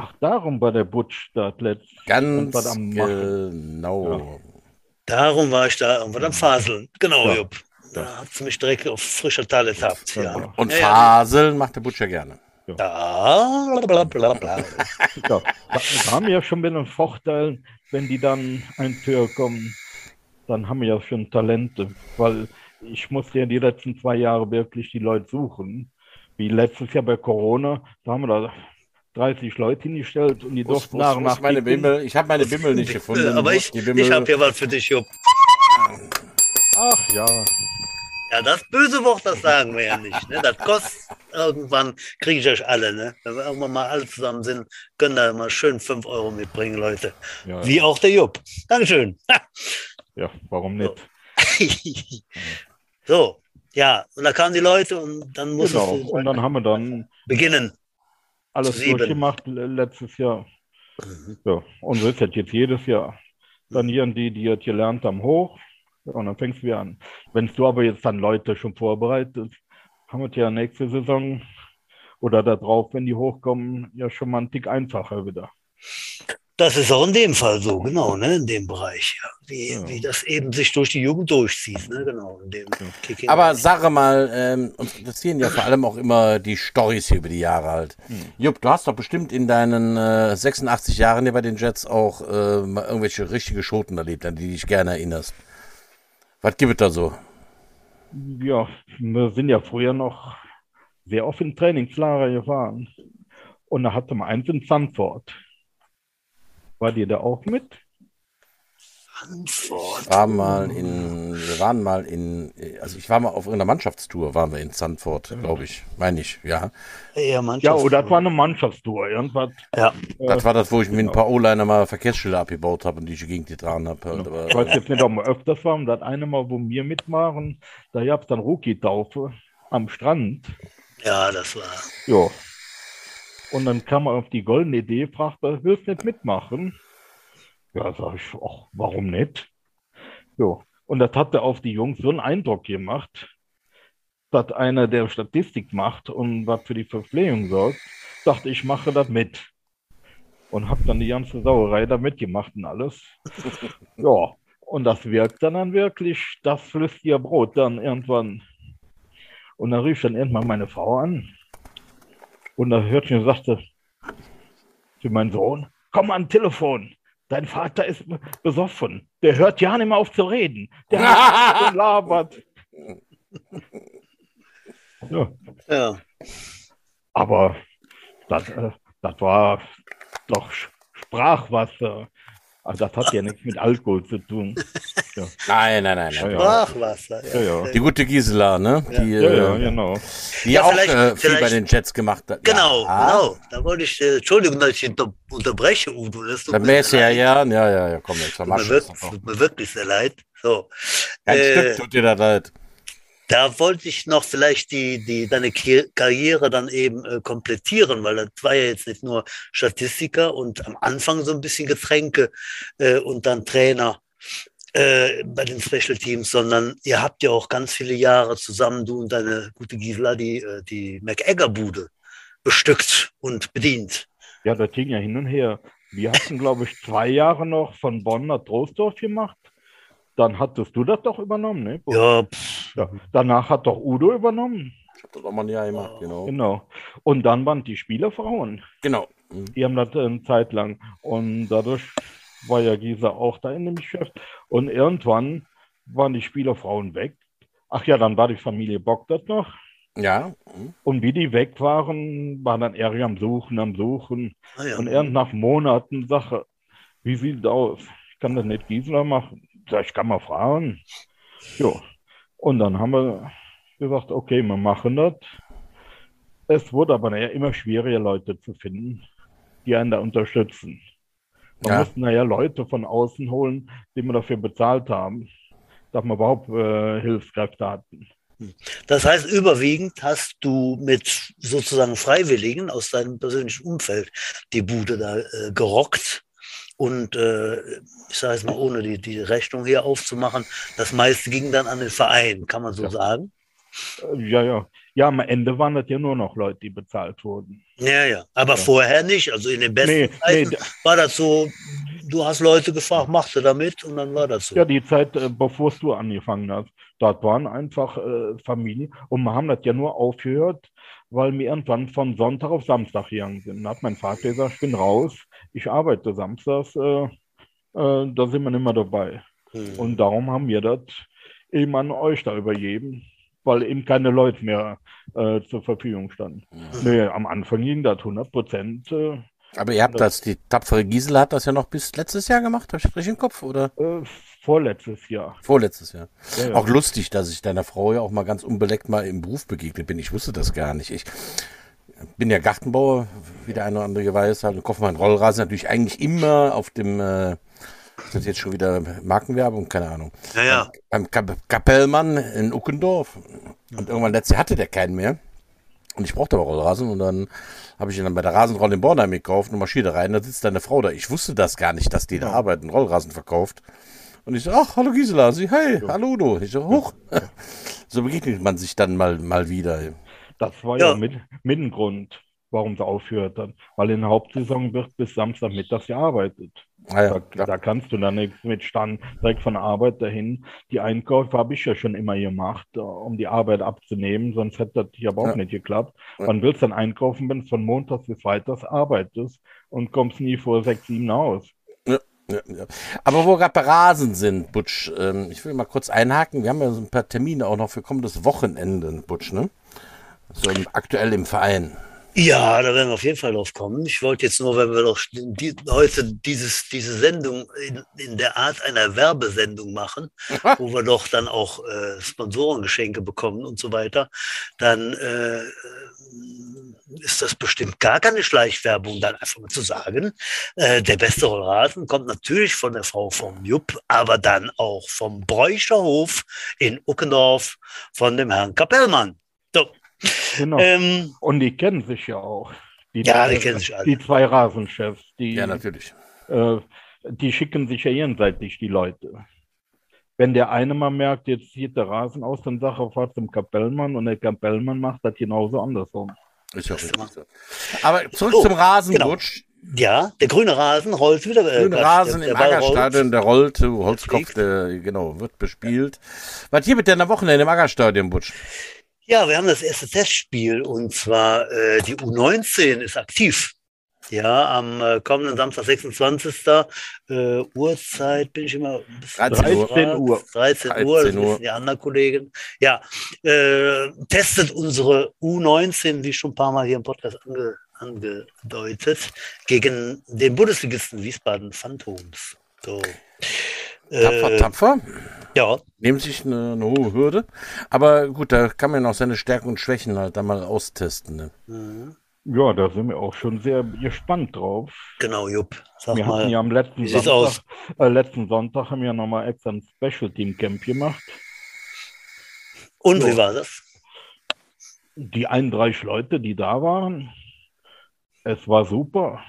Ach, darum war der Butch da letzt. Ganz was am Machen. genau. Darum war ich da irgendwann am Faseln. Genau, Ja. Jupp. Da hat sie mich direkt auf frischer Tat ertappt. Ja. Ja. Und ja, ja. Faseln macht der Butcher gerne. Ja, bla, bla, bla. Ja, da, da haben wir ja schon wieder einen Vorteil, wenn die dann ein Tür kommen, dann haben wir ja schon Talente, weil ich musste ja die letzten zwei Jahre wirklich die Leute suchen. Wie letztes Jahr bei Corona, da haben wir da 30 Leute hingestellt und die ist- durften ist nach meine. Bimmel. Ich habe meine Bimmel nicht gefunden. Aber ich, ich habe hier was für dich, Jupp. Ach ja, Ja, das böse Wort, das sagen wir ja nicht. Ne? Das kostet irgendwann, kriege ich euch alle. Ne? Wenn wir irgendwann mal alle zusammen sind, können da mal schön 5 Euro mitbringen, Leute. ja, Wie auch der Jupp. Dankeschön. ja, warum nicht? so, ja, und da kamen die Leute und dann musstest Genau, und dann haben wir dann beginnen. Alles Sieben. durchgemacht le- letztes Jahr. Mhm. Ja, und so ist das jetzt jedes Jahr. Dann hier die, die jetzt gelernt haben, hoch. Und dann fängst du wieder an. Wenn du aber jetzt dann Leute schon vorbereitet, haben wir ja nächste Saison oder da drauf, wenn die hochkommen, ja schon mal einen Tick einfacher wieder. Das ist auch in dem Fall so, genau, ne? in dem Bereich. Ja. Wie, Ja. wie das eben sich durch die Jugend durchzieht. Ne? Genau, in dem Kicking. Aber sage mal, ähm, uns interessieren ja vor allem auch immer die Stories hier über die Jahre halt. Jupp, du hast doch bestimmt in deinen äh, 86 Jahren hier bei den Jets auch äh, mal irgendwelche richtige Schoten erlebt, an die dich gerne erinnerst. Was gibt es da so? Ja, wir sind ja früher noch sehr oft in Trainingslager gefahren. Und da hatte man eins in Sanford. War dir da auch mit? Antwort. War mal in, wir waren mal in, also ich war mal auf irgendeiner Mannschaftstour, waren wir in Sanford, glaube ich, meine ich, ja. Ja, Ja, oder das war eine Mannschaftstour. Irgendwas. Ja, Das war das, wo ich mit ein paar O-Liner mal Verkehrsschilder abgebaut habe und die ich gegen die getragen habe. Halt. Ich weiß jetzt nicht, ob wir öfters waren. Das eine Mal, wo wir mitmachen, da gab es dann Rookie-Taufe am Strand. ja, das war. Ja. Und dann kam er auf die goldene Idee, fragte, willst du nicht mitmachen? Ja, sag ich, ach, warum nicht? So. Und das hatte auf die Jungs so einen Eindruck gemacht, dass einer, der Statistik macht und was für die Verpflegung sorgt, dachte, ich mache das mit. Und habe dann die ganze Sauerei da mitgemacht und alles. Ja, und das wirkt dann, dann wirklich, das flüssige Brot dann irgendwann. Und dann rief dann irgendwann meine Frau an. Und da hörte ich und sagte zu meinem Sohn, komm an Telefon. Dein Vater ist besoffen. Der hört ja nicht mehr auf zu reden. Der hat labert. Ja. Ja. Aber das, äh, das war doch Sprachwasser. Also das hat ja nichts mit Alkohol zu tun. Ja, Nein, nein, nein. nein. Ja, Sprachwasser. ja. ja. Die gute Gisela, ne? Die, Ja, ja, äh, genau. die Ja, auch vielleicht- äh, viel bei den Jets gemacht hat. Genau, ja. genau. Da wollte ich, äh, Entschuldigung, dass ich unter, unterbreche, Udo. Das tut mir ja, leid. ja, ja, ja, ja, komm, jetzt Tut mir, vermasch wirklich, tut mir wirklich sehr leid. So. Ein Äh, Stück tut dir das leid. Da wollte ich noch vielleicht die, die, deine Karriere dann eben äh, komplettieren, weil das war ja jetzt nicht nur Statistiker und am Anfang so ein bisschen Getränke äh, und dann Trainer äh, bei den Special Teams, sondern ihr habt ja auch ganz viele Jahre zusammen, du und deine gute Gisela, die, äh, die McEgger-Bude bestückt und bedient. Ja, das ging ja hin und her. Wir hatten, glaube ich, zwei Jahre noch von Bonn nach Troisdorf gemacht. Dann hattest du das doch übernommen, ne? Ja, pff, Ja. Danach hat doch Udo übernommen. Ich hab das auch mal ein Jahr gemacht, genau. Genau. Und dann waren die Spielerfrauen. Genau. Mhm. Die haben das eine Zeit lang. Und dadurch war ja Gisa auch da in dem Geschäft. Und irgendwann waren die Spielerfrauen weg. Ach ja, dann war die Familie Bock das noch. Ja. mhm. Und wie die weg waren, war dann er am Suchen, am Suchen. ah ja. Und irgend nach Monaten Sache, wie sieht es aus? Ich kann das nicht Gisela machen. Sag, ich kann mal fragen. Jo. Und dann haben wir gesagt, okay, wir machen das. Es wurde aber nachher immer schwieriger, Leute zu finden, die einen da unterstützen. Man Ja. musste nachher Leute von außen holen, die wir dafür bezahlt haben, dass wir überhaupt äh, Hilfskräfte hatten. Das heißt, überwiegend hast du mit sozusagen Freiwilligen aus deinem persönlichen Umfeld die Bude da äh, gerockt. Und äh, ich sage es mal, ohne die, die Rechnung hier aufzumachen, das meiste ging dann an den Verein, kann man so Ja. sagen. Äh, ja, ja. Ja, am Ende waren das ja nur noch Leute, die bezahlt wurden. Ja, ja. Aber Ja. vorher nicht. Also in den besten Nee, Zeiten nee, war das so, du hast Leute gefragt, machst du damit? Und dann war das so. Ja, die Zeit, äh, bevor du angefangen hast, dort waren einfach äh, Familien und wir haben das ja nur aufgehört, weil wir irgendwann von Sonntag auf Samstag gegangen sind. Da hat mein Vater gesagt, ich bin raus, ich arbeite samstags, äh, äh, da sind wir nicht mehr dabei. Hm. Und darum haben wir das eben an euch da übergeben, weil eben keine Leute mehr äh, zur Verfügung standen. Nee, am Anfang ging das 100 Prozent. Aber ihr habt das, die tapfere Gisela hat das ja noch bis letztes Jahr gemacht, habe ich das richtig im Kopf? Oder äh, vorletztes Jahr. vorletztes Jahr? Ja, ja. Auch lustig, dass ich deiner Frau ja auch mal ganz unbeleckt mal im Beruf begegnet bin. Ich wusste das gar nicht. Ich bin ja Gartenbauer, wie der eine oder andere weiß, halt, und kaufe meinen Rollrasen natürlich eigentlich immer auf dem, äh, ist das jetzt schon wieder Markenwerbung? Keine Ahnung. ja, ja. Beim Kap Kapellmann in Uckendorf. Und irgendwann letztes Jahr hatte der keinen mehr. Und ich brauchte aber Rollrasen und dann habe ich ihn dann bei der Rasenrolle in Bornheim gekauft und marschierte rein. Da sitzt deine Frau da. Ich wusste das gar nicht, dass die da arbeiten, Rollrasen verkauft. Und ich so, ach, hallo Gisela. Sie, hey, hallo Udo. Ich so, hoch. so begegnet man sich dann mal, mal wieder. Das war ja, Ja. mit, mit ein Grund, warum sie aufhört. Weil in der Hauptsaison wird bis Samstagmittags gearbeitet. Ah ja, Da, da kannst du dann nichts mit Stand direkt von Arbeit dahin. Die Einkäufe habe ich ja schon immer gemacht, äh, um die Arbeit abzunehmen, sonst hätte das hier aber auch Ja. nicht geklappt. Ja. Wann willst du dann einkaufen, wenn du von Montags bis Freitags arbeitest und kommst nie vor sechs, sieben aus? Ja, ja. Aber wo gerade bei Rasen sind, Butsch, ähm, ich will mal kurz einhaken. Wir haben ja so ein paar Termine auch noch für kommendes Wochenende, Butsch, ne? So im, aktuell im Verein. Ja, da werden wir auf jeden Fall drauf kommen. Ich wollte jetzt nur, wenn wir doch die, heute dieses, diese Sendung in, in der Art einer Werbesendung machen, wo wir doch dann auch äh, Sponsorengeschenke bekommen und so weiter, dann äh, ist das bestimmt gar keine Schleichwerbung, dann einfach mal zu sagen, äh, der beste Rollrasen kommt natürlich von der Frau vom Jupp, aber dann auch vom Bräucherhof in Uckendorf von dem Herrn Kapellmann. Genau. ähm, Und die kennen sich ja auch. Die, Ja, die äh, kennen sich alle. Die zwei Rasenchefs, die, Ja, natürlich. äh, die schicken sich ja jenseitig die Leute. Wenn der eine mal merkt, jetzt sieht der Rasen aus, dann sagt er, fahr zum Kapellmann und der Kapellmann macht das genauso andersrum. Ist ja richtig. Aber zurück So, zum Rasenbutsch. Ja, der grüne Rasen rollt wieder. äh, Grüne Rasen der- im der Aggerstadion, rollt. der rollt, Holzkopf, der, genau, wird bespielt. Was hier mit denn am Wochenende im Aggerstadion, Butsch? Ja, wir haben das erste Testspiel und zwar äh, die U19 ist aktiv. Ja, am äh, kommenden Samstag, 26. Äh, Uhrzeit bin ich immer ein bisschen 13 Uhr. 13 Uhr. 13 Uhr, das 13 Uhr. wissen die anderen Kollegen. Ja, äh, testet unsere U19, wie schon ein paar Mal hier im Podcast ange, angedeutet, gegen den Bundesligisten Wiesbaden Phantoms. So. Tapfer, Äh, tapfer. ja, Nehmen sich eine, eine hohe Hürde. Aber gut, da kann man auch seine Stärken und Schwächen halt dann mal austesten. Ne? mhm. Ja, da sind wir auch schon sehr gespannt drauf. genau, Jupp. Sag Wir mal. hatten ja am letzten wie Sonntag, äh, letzten Sonntag haben wir nochmal extra ein Special Team Camp gemacht. Und wie Ja. war das? Die 31 Leute, die da waren, es war super.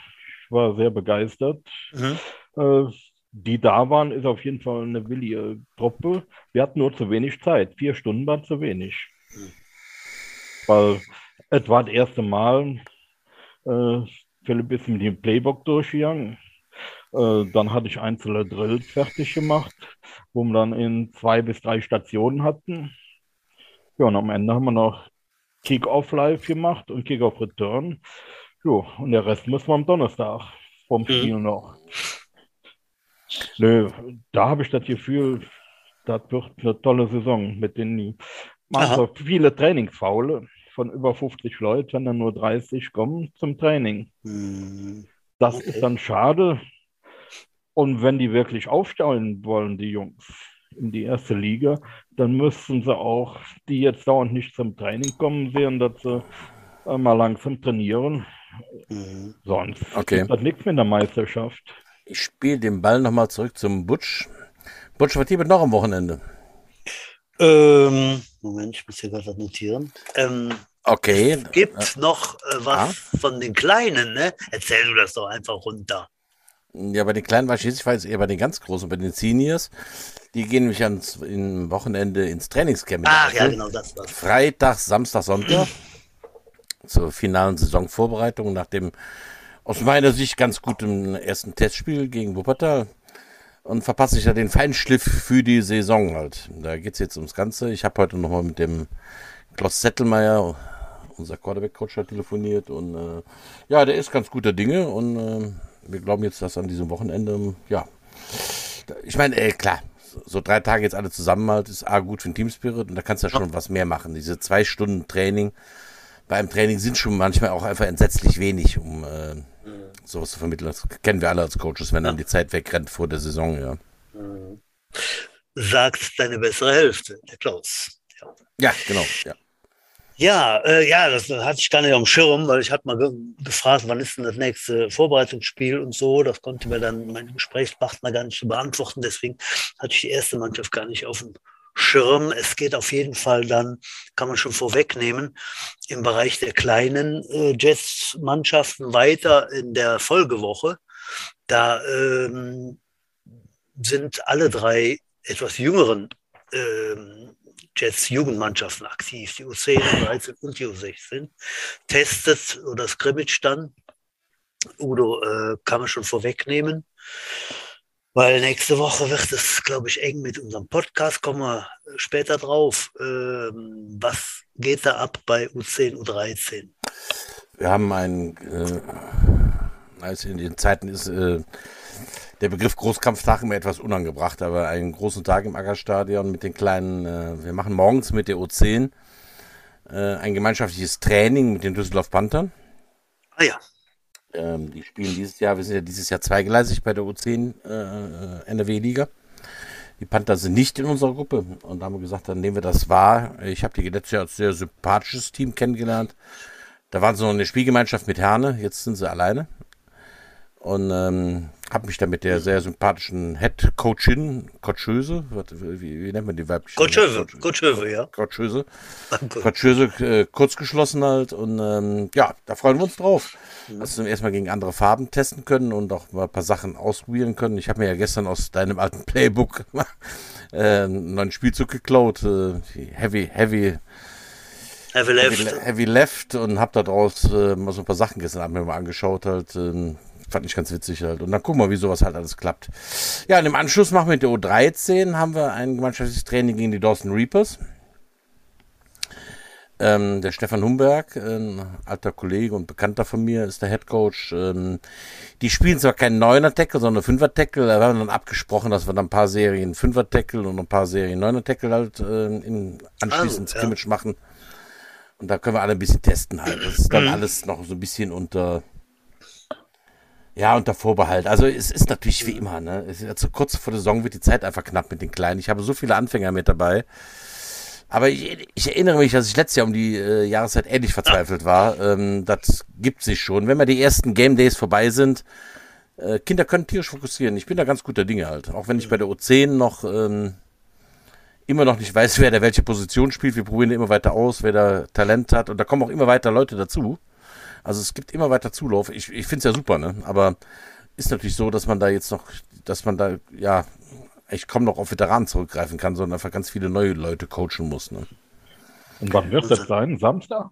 Ich war sehr begeistert. Mhm. Äh, die da waren, ist auf jeden Fall eine willige Truppe. Wir hatten nur zu wenig Zeit. Vier Stunden war zu wenig. Hm. Weil es war das erste Mal, äh, Philipp ist mit dem Playbook durchgegangen. Äh, dann hatte ich einzelne Drills fertig gemacht, wo wir dann in zwei bis drei Stationen hatten. Ja, und am Ende haben wir noch Kick-Off Live gemacht und Kick-Off Return. Jo, und der Rest müssen wir am Donnerstag vom Spiel noch. Nö, da habe ich das Gefühl, das wird eine tolle Saison mit den so viele Trainingsfaule von über 50 Leuten, dann nur 30 kommen zum Training. Mhm. Das Okay. ist dann schade. Und wenn die wirklich aufsteigen wollen, die Jungs, in die erste Liga, dann müssten sie auch, die jetzt dauernd nicht zum Training kommen, sehen, dass sie äh, mal langsam trainieren. Mhm. Sonst Okay. ist das nichts mit der Meisterschaft. Ich spiele den Ball nochmal zurück zum Butsch. Butsch, was gibt noch am Wochenende? Ähm, Moment, ich muss hier gerade was notieren. Ähm, Okay. es gibt noch äh, was Ah. von den Kleinen, ne? Erzähl du das doch einfach runter. Ja, bei den Kleinen weiß ich weiß eher bei den ganz Großen, bei den Seniors. Die gehen nämlich ans im Wochenende ins Trainingscamp. in Ach ja, genau das war's. Freitag, Samstag, Sonntag zur finalen Saisonvorbereitung nach dem aus meiner Sicht ganz guten ersten Testspiel gegen Wuppertal. Und verpasse ich ja den Feinschliff für die Saison halt. Da geht es jetzt ums Ganze. Ich habe heute nochmal mit dem Klaus Zettelmeier, unser Quarterback-Coach, telefoniert. Und äh, ja, der ist ganz guter Dinge. Und äh, wir glauben jetzt, dass an diesem Wochenende, ja, ich meine, äh, klar, so- drei Tage jetzt alle zusammen halt, ist A gut für den Teamspirit und da kannst du ja schon was mehr machen. Diese zwei Stunden Training bei einem Training sind schon manchmal auch einfach entsetzlich wenig, um äh, sowas zu vermitteln. Das kennen wir alle als Coaches, wenn dann die Zeit wegrennt vor der Saison, ja. Sagt deine bessere Hälfte, der Klaus. Ja. Ja, genau, ja. Ja, äh, ja, das hatte ich gar nicht dem Schirm, weil ich hatte mal ge gefragt, wann ist denn das nächste Vorbereitungsspiel und so. Das konnte mir dann mein Gesprächspartner gar nicht beantworten. Deswegen hatte ich die erste Mannschaft gar nicht auf dem Schirm. Es geht auf jeden Fall dann, kann man schon vorwegnehmen, im Bereich der kleinen äh, Jets-Mannschaften weiter in der Folgewoche. Da ähm, sind alle drei etwas jüngeren ähm, Jets Jugendmannschaften aktiv, die U10, U13 und die U16. Testet oder Scrimmage dann. Udo äh, kann man schon vorwegnehmen, weil nächste Woche wird es, glaube ich, eng mit unserem Podcast, kommen wir später drauf. Ähm, was geht da ab bei U10, U13? Wir haben einen, äh, als in den Zeiten ist äh, der Begriff Großkampftag immer etwas unangebracht, aber einen großen Tag im Ackerstadion mit den kleinen, äh, wir machen morgens mit der U10 äh, ein gemeinschaftliches Training mit den Düsseldorf Panthern. Ah ja, Ähm, die spielen dieses Jahr, wir sind ja dieses Jahr zweigleisig bei der U10 äh, NRW-Liga. Die Panther sind nicht in unserer Gruppe und da haben wir gesagt, dann nehmen wir das wahr. Ich habe die letztes Jahr als sehr sympathisches Team kennengelernt. Da waren sie noch in der Spielgemeinschaft mit Herne, jetzt sind sie alleine. Und ähm, habe mich da mit der sehr sympathischen Head Coachin, Coachöse, wie, wie, nennt man die weibliche? Coachöse, Coachöse, ja. Coachöse, Coachöse äh, kurz geschlossen halt und ähm, ja, da freuen wir uns drauf, mhm. dass wir erstmal gegen andere Farben testen können und auch mal ein paar Sachen ausprobieren können. Ich habe mir ja gestern aus deinem alten Playbook äh, einen neuen Spielzug geklaut, äh, Heavy, Heavy, Heavy Left. Heavy, Heavy Left und habe da draus äh, mal so ein paar Sachen gestern Abend mir mal angeschaut halt. Ähm, fand ich ganz witzig halt. Und dann gucken wir, wie sowas halt alles klappt. Ja, und im Anschluss machen wir mit der U13 haben wir ein gemeinschaftliches Training gegen die Dawson Reapers. Ähm, der Stefan Humberg, ein alter Kollege und Bekannter von mir, ist der Head Coach. Ähm, die spielen zwar keinen Neuner Tackle, sondern Fünfer Tackle. Da haben wir dann abgesprochen, dass wir dann ein paar Serien Fünfer Tackle und ein paar Serien Neuner Tackle halt äh, im anschließend also, Scrimmage ja. machen. Und da können wir alle ein bisschen testen halt. Das ist dann mhm. alles noch so ein bisschen unter ja, unter Vorbehalt. Also es ist natürlich wie immer, ne? Es ist zu kurz vor der Saison wird die Zeit einfach knapp mit den Kleinen. Ich habe so viele Anfänger mit dabei. Aber ich, ich erinnere mich, dass ich letztes Jahr um die äh, Jahreszeit ähnlich verzweifelt war. Ähm, das gibt sich schon. Wenn mal die ersten Game Days vorbei sind, äh, Kinder können tierisch fokussieren. Ich bin da ganz guter Dinge halt. Auch wenn ich bei der U10 noch ähm, immer noch nicht weiß, wer da welche Position spielt. Wir probieren immer weiter aus, wer da Talent hat. Und da kommen auch immer weiter Leute dazu. Also es gibt immer weiter Zulauf. Ich, ich finde es ja super, ne? Aber ist natürlich so, dass man da jetzt noch, dass man da, ja, ich komme noch auf Veteranen zurückgreifen kann, sondern einfach ganz viele neue Leute coachen muss. Ne? Und wann wird das sein? Samstag?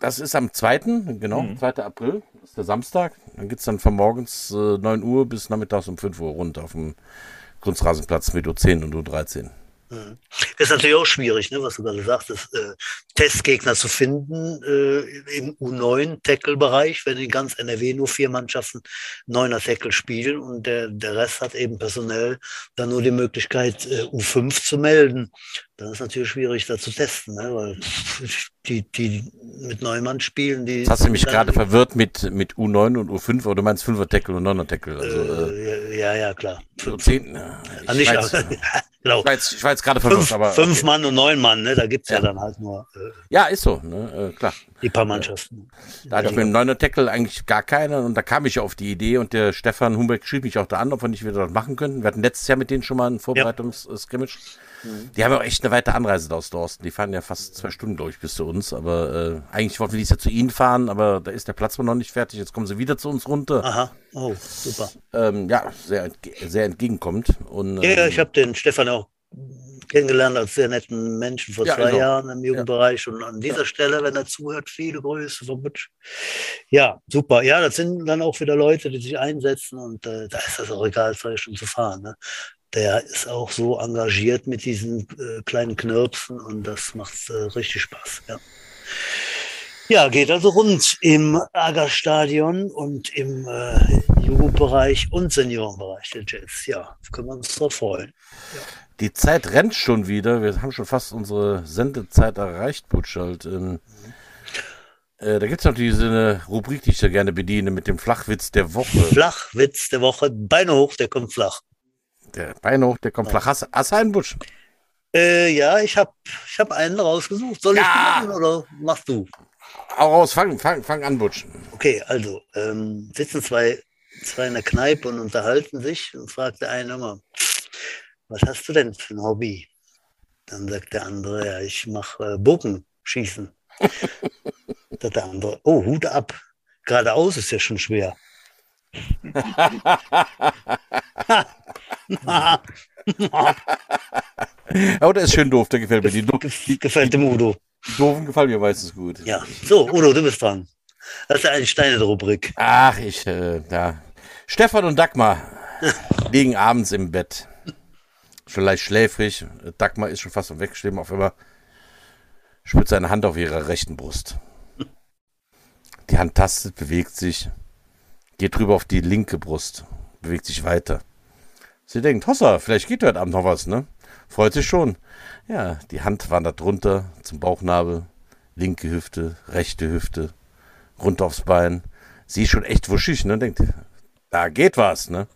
Das ist am 2., genau, mhm. 2. April, das ist der Samstag. Dann geht es dann von morgens äh, 9 Uhr bis nachmittags um 5 Uhr runter auf dem Kunstrasenplatz mit U10 und U13. Das ist natürlich auch schwierig, ne, was du gerade sagst, das, äh, Testgegner zu finden äh, im U9-Tackle-Bereich, wenn in ganz NRW nur vier Mannschaften neuner Tackle spielen und der, der Rest hat eben personell dann nur die Möglichkeit, äh, U5 zu melden. Dann ist natürlich schwierig, da zu testen, ne, weil die, die mit Neumann spielen, die. Jetzt hast du mich gerade verwirrt mit, mit U9 und U5, oder du meinst 5er Tackle und 9er Tackle? Also, äh, ja, ja, klar. 10, ah, nicht, weiß, genau. ich, war jetzt, ich war jetzt gerade verwirrt, fünf, aber. Fünf okay. Mann und neun Mann, ne? Da gibt es ja. ja. dann halt nur. Äh, ja, ist so, ne? Äh, klar. Die paar Mannschaften. Da hatte ich mit dem neuner Tackle eigentlich gar keinen und da kam ich auf die Idee und der Stefan Humbeck schrieb mich auch da an, ob wir nicht wieder dort machen könnten. Wir hatten letztes Jahr mit denen schon mal einen Vorbereitungsscrimmage. Ja. Mhm. Die haben ja auch echt eine weite Anreise aus Dorsten. Die fahren ja fast zwei Stunden, glaube ich, bis zu uns. Aber äh, eigentlich wollten wir dies ja zu ihnen fahren, aber da ist der Platz noch nicht fertig. Jetzt kommen sie wieder zu uns runter. Aha, oh, super. Ähm, ja, sehr, sehr entgegenkommt. Und, ja, ja, ich ähm, habe den Stefan auch kennengelernt als sehr netten Menschen vor ja, zwei genau. Jahren im Jugendbereich. Ja. Und an dieser ja. Stelle, wenn er zuhört, viele Grüße von Butch. Ja, super. Ja, das sind dann auch wieder Leute, die sich einsetzen und äh, da ist das auch egal, zwei Stunden zu fahren. Ne? der ist auch so engagiert mit diesen äh, kleinen Knirpsen und das macht äh, richtig Spaß. Ja. Ja, geht also rund im Agerstadion und im äh, Jugendbereich und Seniorenbereich der Jets. Ja, können wir uns drauf freuen. Ja. Die Zeit rennt schon wieder. Wir haben schon fast unsere Sendezeit erreicht, Butschalt. Ähm, mhm. äh, da gibt es noch diese Rubrik, die ich da gerne bediene, mit dem Flachwitz der Woche. Flachwitz der Woche. Beine hoch, der kommt flach. Der Bein hoch, der kommt flach. Hast, hast du einen Busch? Äh, ja, ich habe ich hab einen rausgesucht. Soll ich ja. machen oder machst du? Auch raus, fang, fang, fang an, Butsch. Okay, also ähm, sitzen zwei, zwei in der Kneipe und unterhalten sich und fragt der eine immer, was hast du denn für ein Hobby? Dann sagt der andere, ja, ich mache äh, Bogenschießen. sagt der andere, oh, Hut ab. Geradeaus ist ja schon schwer. Aber der ist schön doof, der gefällt mir. Die, die gefällt dem Udo. Die doofen gefallen mir meistens gut. Ja. So, Udo, du bist dran. Das ist ja eine Steine Rubrik. Ach, ich, äh, ja. Stefan und Dagmar liegen abends im Bett. Schon leicht schläfrig. Dagmar ist schon fast am Wegstehen. Auf einmal spürt seine Hand auf ihrer rechten Brust. Die Hand tastet, bewegt sich, geht drüber auf die linke Brust, bewegt sich weiter. Sie denkt, Hossa, vielleicht geht heute Abend noch was, ne? Freut sich schon. Ja, die Hand wandert runter zum Bauchnabel, linke Hüfte, rechte Hüfte, runter aufs Bein. Sie ist schon echt wuschig, ne? Denkt, da geht was, ne?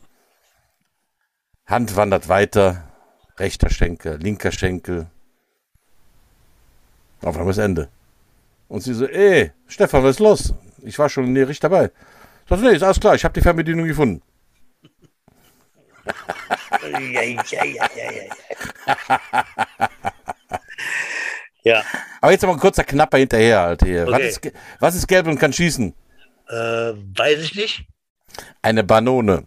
Hand wandert weiter, rechter Schenkel, linker Schenkel. Auf einmal ist Ende. Und sie so, ey, Stefan, was ist los? Ich war schon näherig dabei. Sagt, nee, ist alles klar, ich habe die Fernbedienung gefunden. Ja, ja, ja, ja, ja. ja. Aber jetzt aber ein kurzer Knapper hinterher halt hier. Was, Okay. ist, ge- was ist gelb und kann schießen? Äh, weiß ich nicht. Eine Banone.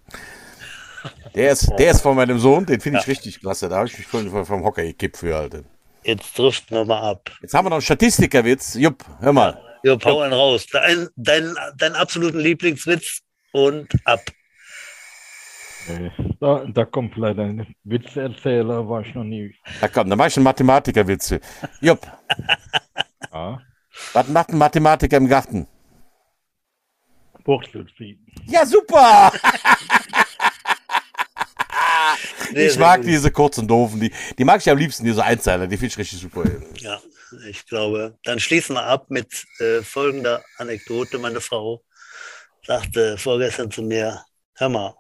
Der ist, der ist von meinem Sohn, den finde ich richtig klasse. Da habe ich mich vorhin vom- Hocker gekippt für, Alter. Jetzt driften wir mal ab. Jetzt haben wir noch einen Statistikerwitz. Jupp, hör mal. Ja, hau einen raus. Dein, dein, dein absoluten Lieblingswitz und ab. Da, da kommt leider ein Witzerzähler, war ich noch nie. Da komm, dann mach ich einen Mathematikerwitze. Jupp, Ja. was macht ein Mathematiker im Garten? Wurzel ziehen. Ja, super! Nee, Ich mag diese kurzen Doofen, die, die mag ich am liebsten, diese Einzeiler, die finde ich richtig super. Ja, ich glaube. Dann schließen wir ab mit äh, folgender Anekdote. Meine Frau sagte vorgestern zu mir, hör mal,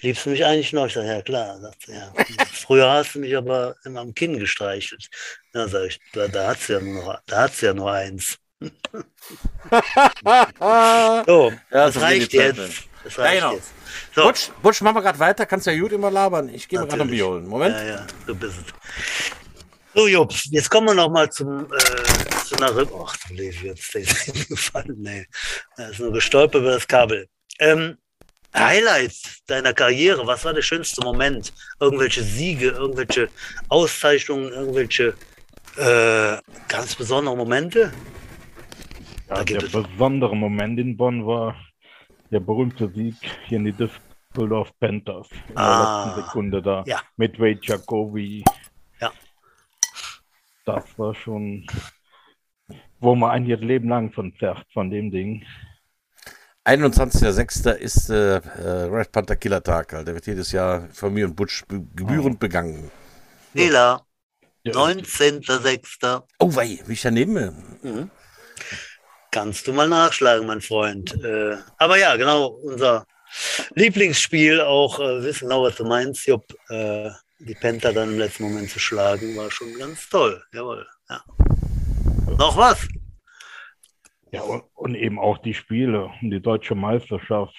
liebst du mich eigentlich noch? Ich sage, ja klar. Sagt sie, ja. Früher hast du mich aber immer am Kinn gestreichelt. Ja, sag ich, da, da hat sie ja nur, da hat sie ja nur eins. So, Ja, das so reicht jetzt. Das Ja, reicht genau. jetzt. So. Butsch, Butsch, machen wir gerade weiter, kannst ja gut immer labern. Ich gehe mal gerade ein. Bier holen. Moment. Ja, ja, du bist es. So, Jupp, jetzt kommen wir noch mal zum, äh, zu einer Rippe. Ach, du Levi, jetzt ist gefallen. Nee, da ist nur gestolpert über das Kabel. Ähm, Highlights deiner Karriere, was war der schönste Moment? Irgendwelche Siege, irgendwelche Auszeichnungen, irgendwelche äh, ganz besondere Momente? Ja, der es- besondere Moment in Bonn war der berühmte Sieg hier in die Düsseldorf Panthers in der Ah, letzten Sekunde da ja. mit Wade Jacobi. Ja. Das war schon, wo man ein Leben lang von zerrt, von dem Ding. 21.06. ist äh, Red Panther Killer Tag. Alter. Der wird jedes Jahr von mir und Butsch be gebührend begangen. Fehler, Ja, 19.06. Oh, wei, wie ich daneben bin. Mhm. Kannst du mal nachschlagen, mein Freund. Äh, aber ja, genau, unser Lieblingsspiel, auch äh, wissen genau, was du meinst, Jupp. Äh, die Panther dann im letzten Moment zu schlagen, war schon ganz toll. Jawohl. Ja. Noch was? Ja, und, und eben auch die Spiele um die deutsche Meisterschaft.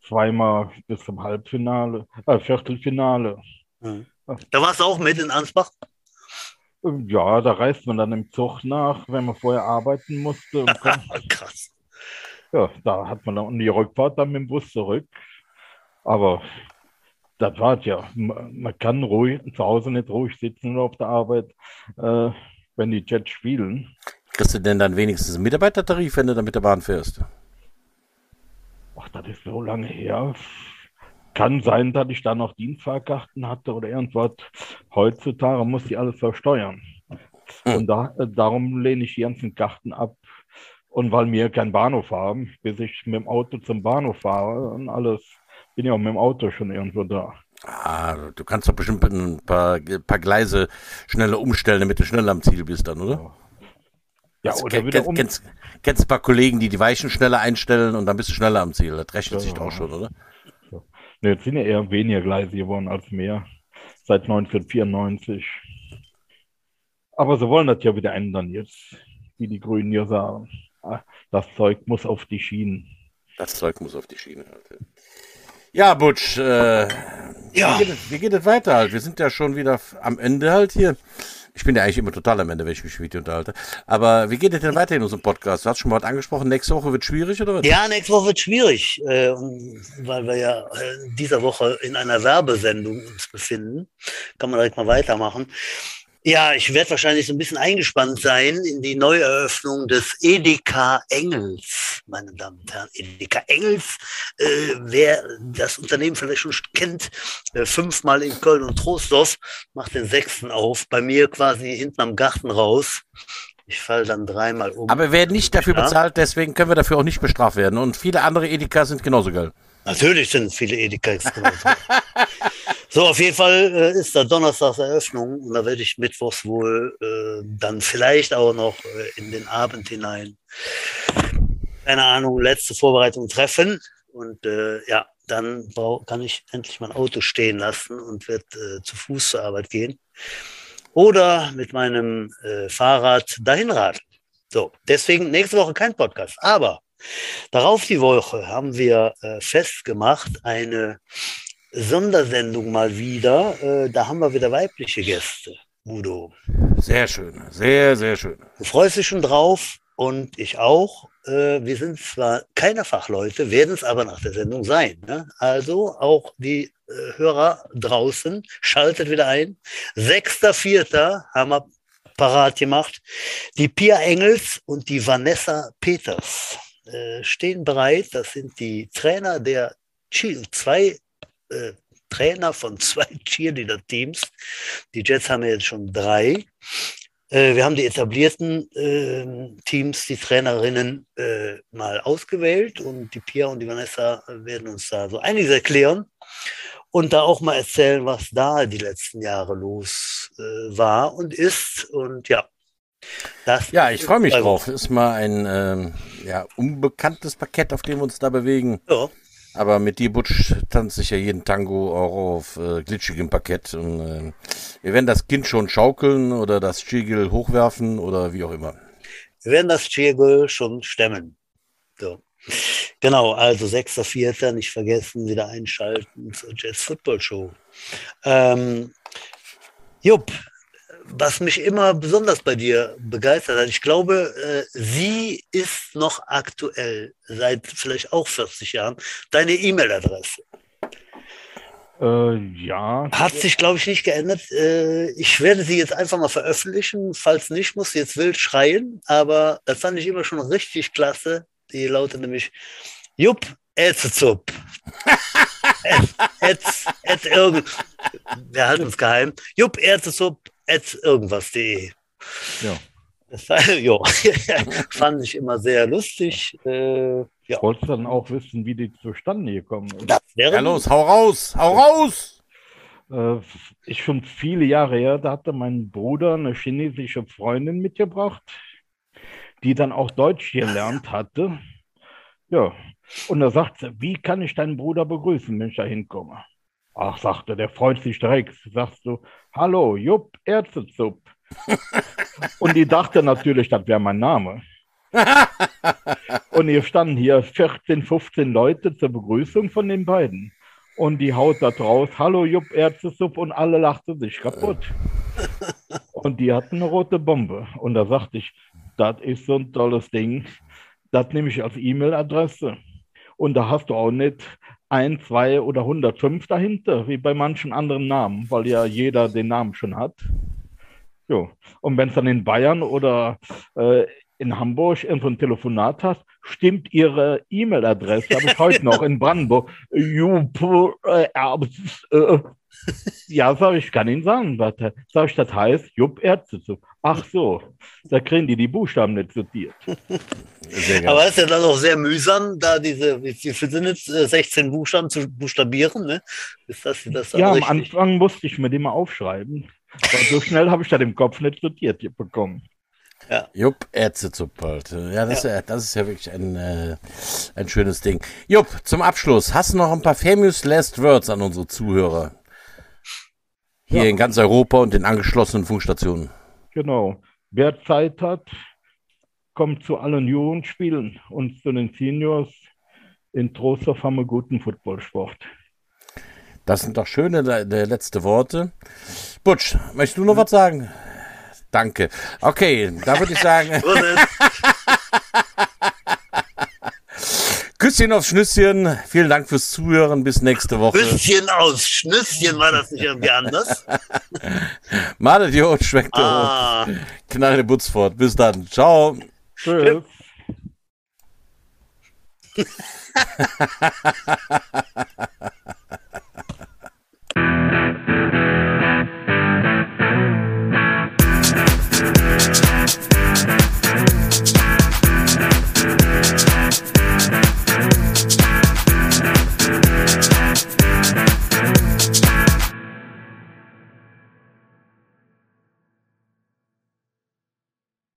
Zweimal bis zum Halbfinale, äh, Viertelfinale. Mhm. Da warst du auch mit in Ansbach? Ja, da reist man dann im Zug nach, wenn man vorher arbeiten musste. Und Krass. ja, da hat man dann die Rückfahrt dann mit dem Bus zurück. Aber das war's ja. Man, man kann ruhig zu Hause nicht ruhig sitzen oder auf der Arbeit, äh, wenn die Jets spielen. Kriegst du denn dann wenigstens einen Mitarbeitertarif, wenn du dann mit der Bahn fährst? Ach, das ist so lange her. Kann sein, dass ich da noch Dienstfahrkarten hatte oder irgendwas. Heutzutage muss ich alles versteuern. Hm. Und da, darum lehne ich die ganzen Karten ab. Und weil wir keinen Bahnhof haben, bis ich mit dem Auto zum Bahnhof fahre und alles, bin ich auch mit dem Auto schon irgendwo da. Ah, du kannst doch bestimmt ein paar, paar Gleise schneller umstellen, damit du schneller am Ziel bist dann, oder? Ja, Also, oder kenn- wieder kenn- um. Kennst, kennst ein paar Kollegen, die die Weichen schneller einstellen und dann bist du schneller am Ziel. Das rechnet sich Ja. doch auch schon, oder? Ne, jetzt sind ja eher weniger Gleise geworden als mehr. Seit 1994. Aber sie wollen das ja wieder ändern jetzt, wie die Grünen ja sagen. Ah, Das Zeug muss auf die Schienen. Das Zeug muss auf die Schiene. Alter. Ja, Butsch, äh, Ja. wie, geht es, wie geht es weiter halt? Wir sind ja schon wieder am Ende halt hier. Ich bin ja eigentlich immer total am Ende, wenn ich mich mit dir unterhalte. Aber wie geht es denn weiter in unserem Podcast? Du hast schon mal angesprochen, nächste Woche wird schwierig, oder was? Ja, nächste Woche wird schwierig, äh, weil wir ja äh, dieser Woche in einer Werbesendung uns befinden. Kann man direkt mal weitermachen. Ja, ich werde wahrscheinlich so ein bisschen eingespannt sein in die Neueröffnung des Edeka Engels, meine Damen und Herren. Edeka Engels, äh, wer das Unternehmen vielleicht schon kennt, äh, fünfmal in Köln und Troisdorf, macht den sechsten auf, bei mir quasi hinten am Garten raus. Ich falle dann dreimal um. Aber wir werden nicht dafür bezahlt, deswegen können wir dafür auch nicht bestraft werden. Und viele andere Edeka sind genauso geil. Natürlich sind viele Edekas genauso. so, auf jeden Fall äh, ist da Donnerstags Eröffnung und da werde ich mittwochs wohl äh, dann vielleicht auch noch äh, in den Abend hinein, keine Ahnung, letzte Vorbereitung treffen. Und äh, ja, dann brau- kann ich endlich mein Auto stehen lassen und werde äh, zu Fuß zur Arbeit gehen. Oder mit meinem äh, Fahrrad dahin radeln. So, deswegen nächste Woche kein Podcast. Aber Darauf die Woche haben wir äh, festgemacht eine Sondersendung mal wieder. Äh, da haben wir wieder weibliche Gäste, Udo. Sehr schön, sehr, sehr schön. Du freust dich schon drauf und ich auch. Äh, wir sind zwar keine Fachleute, werden es aber nach der Sendung sein. Ne? Also auch die äh, Hörer draußen, schaltet wieder ein. 6.4. haben wir parat gemacht. Die Pia Engels und die Vanessa Peters stehen bereit. Das sind die Trainer der zwei äh, Trainer von zwei Cheerleader-Teams. Die Jets haben ja jetzt schon drei. Äh, wir haben die etablierten äh, Teams, die Trainerinnen äh, mal ausgewählt und die Pia und die Vanessa werden uns da so einiges erklären und da auch mal erzählen, was da die letzten Jahre los äh, war und ist. Und ja, das ja, ich freue mich drauf. Ist mal ein ähm, ja, unbekanntes Parkett, auf dem wir uns da bewegen. Ja. Aber mit dir, Butch, tanze ich ja jeden Tango auch auf äh, glitschigem Parkett. Und, äh, wir werden das Kind schon schaukeln oder das Chigel hochwerfen oder wie auch immer. Wir werden das Chigel schon stemmen. So. Genau, also 6.4. nicht vergessen, wieder einschalten zur Jazz Football Show. Ähm, Jupp, was mich immer besonders bei dir begeistert hat, ich glaube, äh, sie ist noch aktuell, seit vielleicht auch 40 Jahren, deine E-Mail-Adresse. Äh, ja. Hat sich, glaube ich, nicht geändert. Äh, ich werde sie jetzt einfach mal veröffentlichen. Falls nicht, muss sie jetzt wild schreien. Aber das fand ich immer schon richtig klasse. Die lautet nämlich Jupp Elzezup. Wir halten uns geheim. Jupp Elzezup at irgendwas.de. Ja. Das war, jo, fand ich immer sehr lustig. Äh, ja. Wolltest du dann auch wissen, wie die zustande gekommen ist? Das wäre ja, los, hau raus, hau raus! Äh, ich schon viele Jahre her, da hatte mein Bruder eine chinesische Freundin mitgebracht, die dann auch Deutsch gelernt hatte. Ja, und er sagte, wie kann ich deinen Bruder begrüßen, wenn ich da hinkomme? Ach, sagte, der freut sich direkt. Sagst du, hallo, Jupp Erzezup. und die dachte natürlich, das wäre mein Name. und hier standen hier 14, 15 Leute zur Begrüßung von den beiden. Und die haut da draus, hallo Jupp Erzesup und alle lachten sich kaputt. und die hatten eine rote Bombe. Und da sagte ich, das ist so ein tolles Ding. Das nehme ich als E-Mail-Adresse. Und da hast du auch nicht ein, zwei oder 105 dahinter, wie bei manchen anderen Namen, weil ja jeder den Namen schon hat. Jo. Und wenn es dann in Bayern oder äh, in Hamburg irgendein Telefonat hast, stimmt ihre E-Mail-Adresse, habe ich heute noch in Brandenburg. Äh, äh, ja, sag ich, kann Ihnen sagen, was sag ich, das heißt Jupp Ärzte. Ach so, da kriegen die die Buchstaben nicht sortiert. Aber es ist ja dann auch sehr mühsam, da diese, wie viel sind jetzt, 16 Buchstaben zu buchstabieren, ne? Ist das, das ja, am Anfang musste ich mir die mal aufschreiben. Aber so schnell habe ich das im Kopf nicht sortiert bekommen. Ja. Jupp, Ärztezuppelt. Ja, das, ja. das ist ja wirklich ein, äh, ein schönes Ding. Jupp, zum Abschluss, hast du noch ein paar famous last words an unsere Zuhörer? Hier ja. in ganz Europa und den angeschlossenen Funkstationen. Genau. Wer Zeit hat, kommt zu allen Jugendspielen und zu den Seniors. In Trostorf haben wir guten Footballsport. Das sind doch schöne letzte Worte. Butsch, möchtest du noch was sagen? Danke. Okay, da würde ich sagen. Küsschen aufs Schnüsschen. Vielen Dank fürs Zuhören. Bis nächste Woche. Küsschen aufs Schnüsschen war das nicht irgendwie anders? Malet Jod schmeckt ah. Knalle Butzfort. Bis dann. Ciao. Tschüss.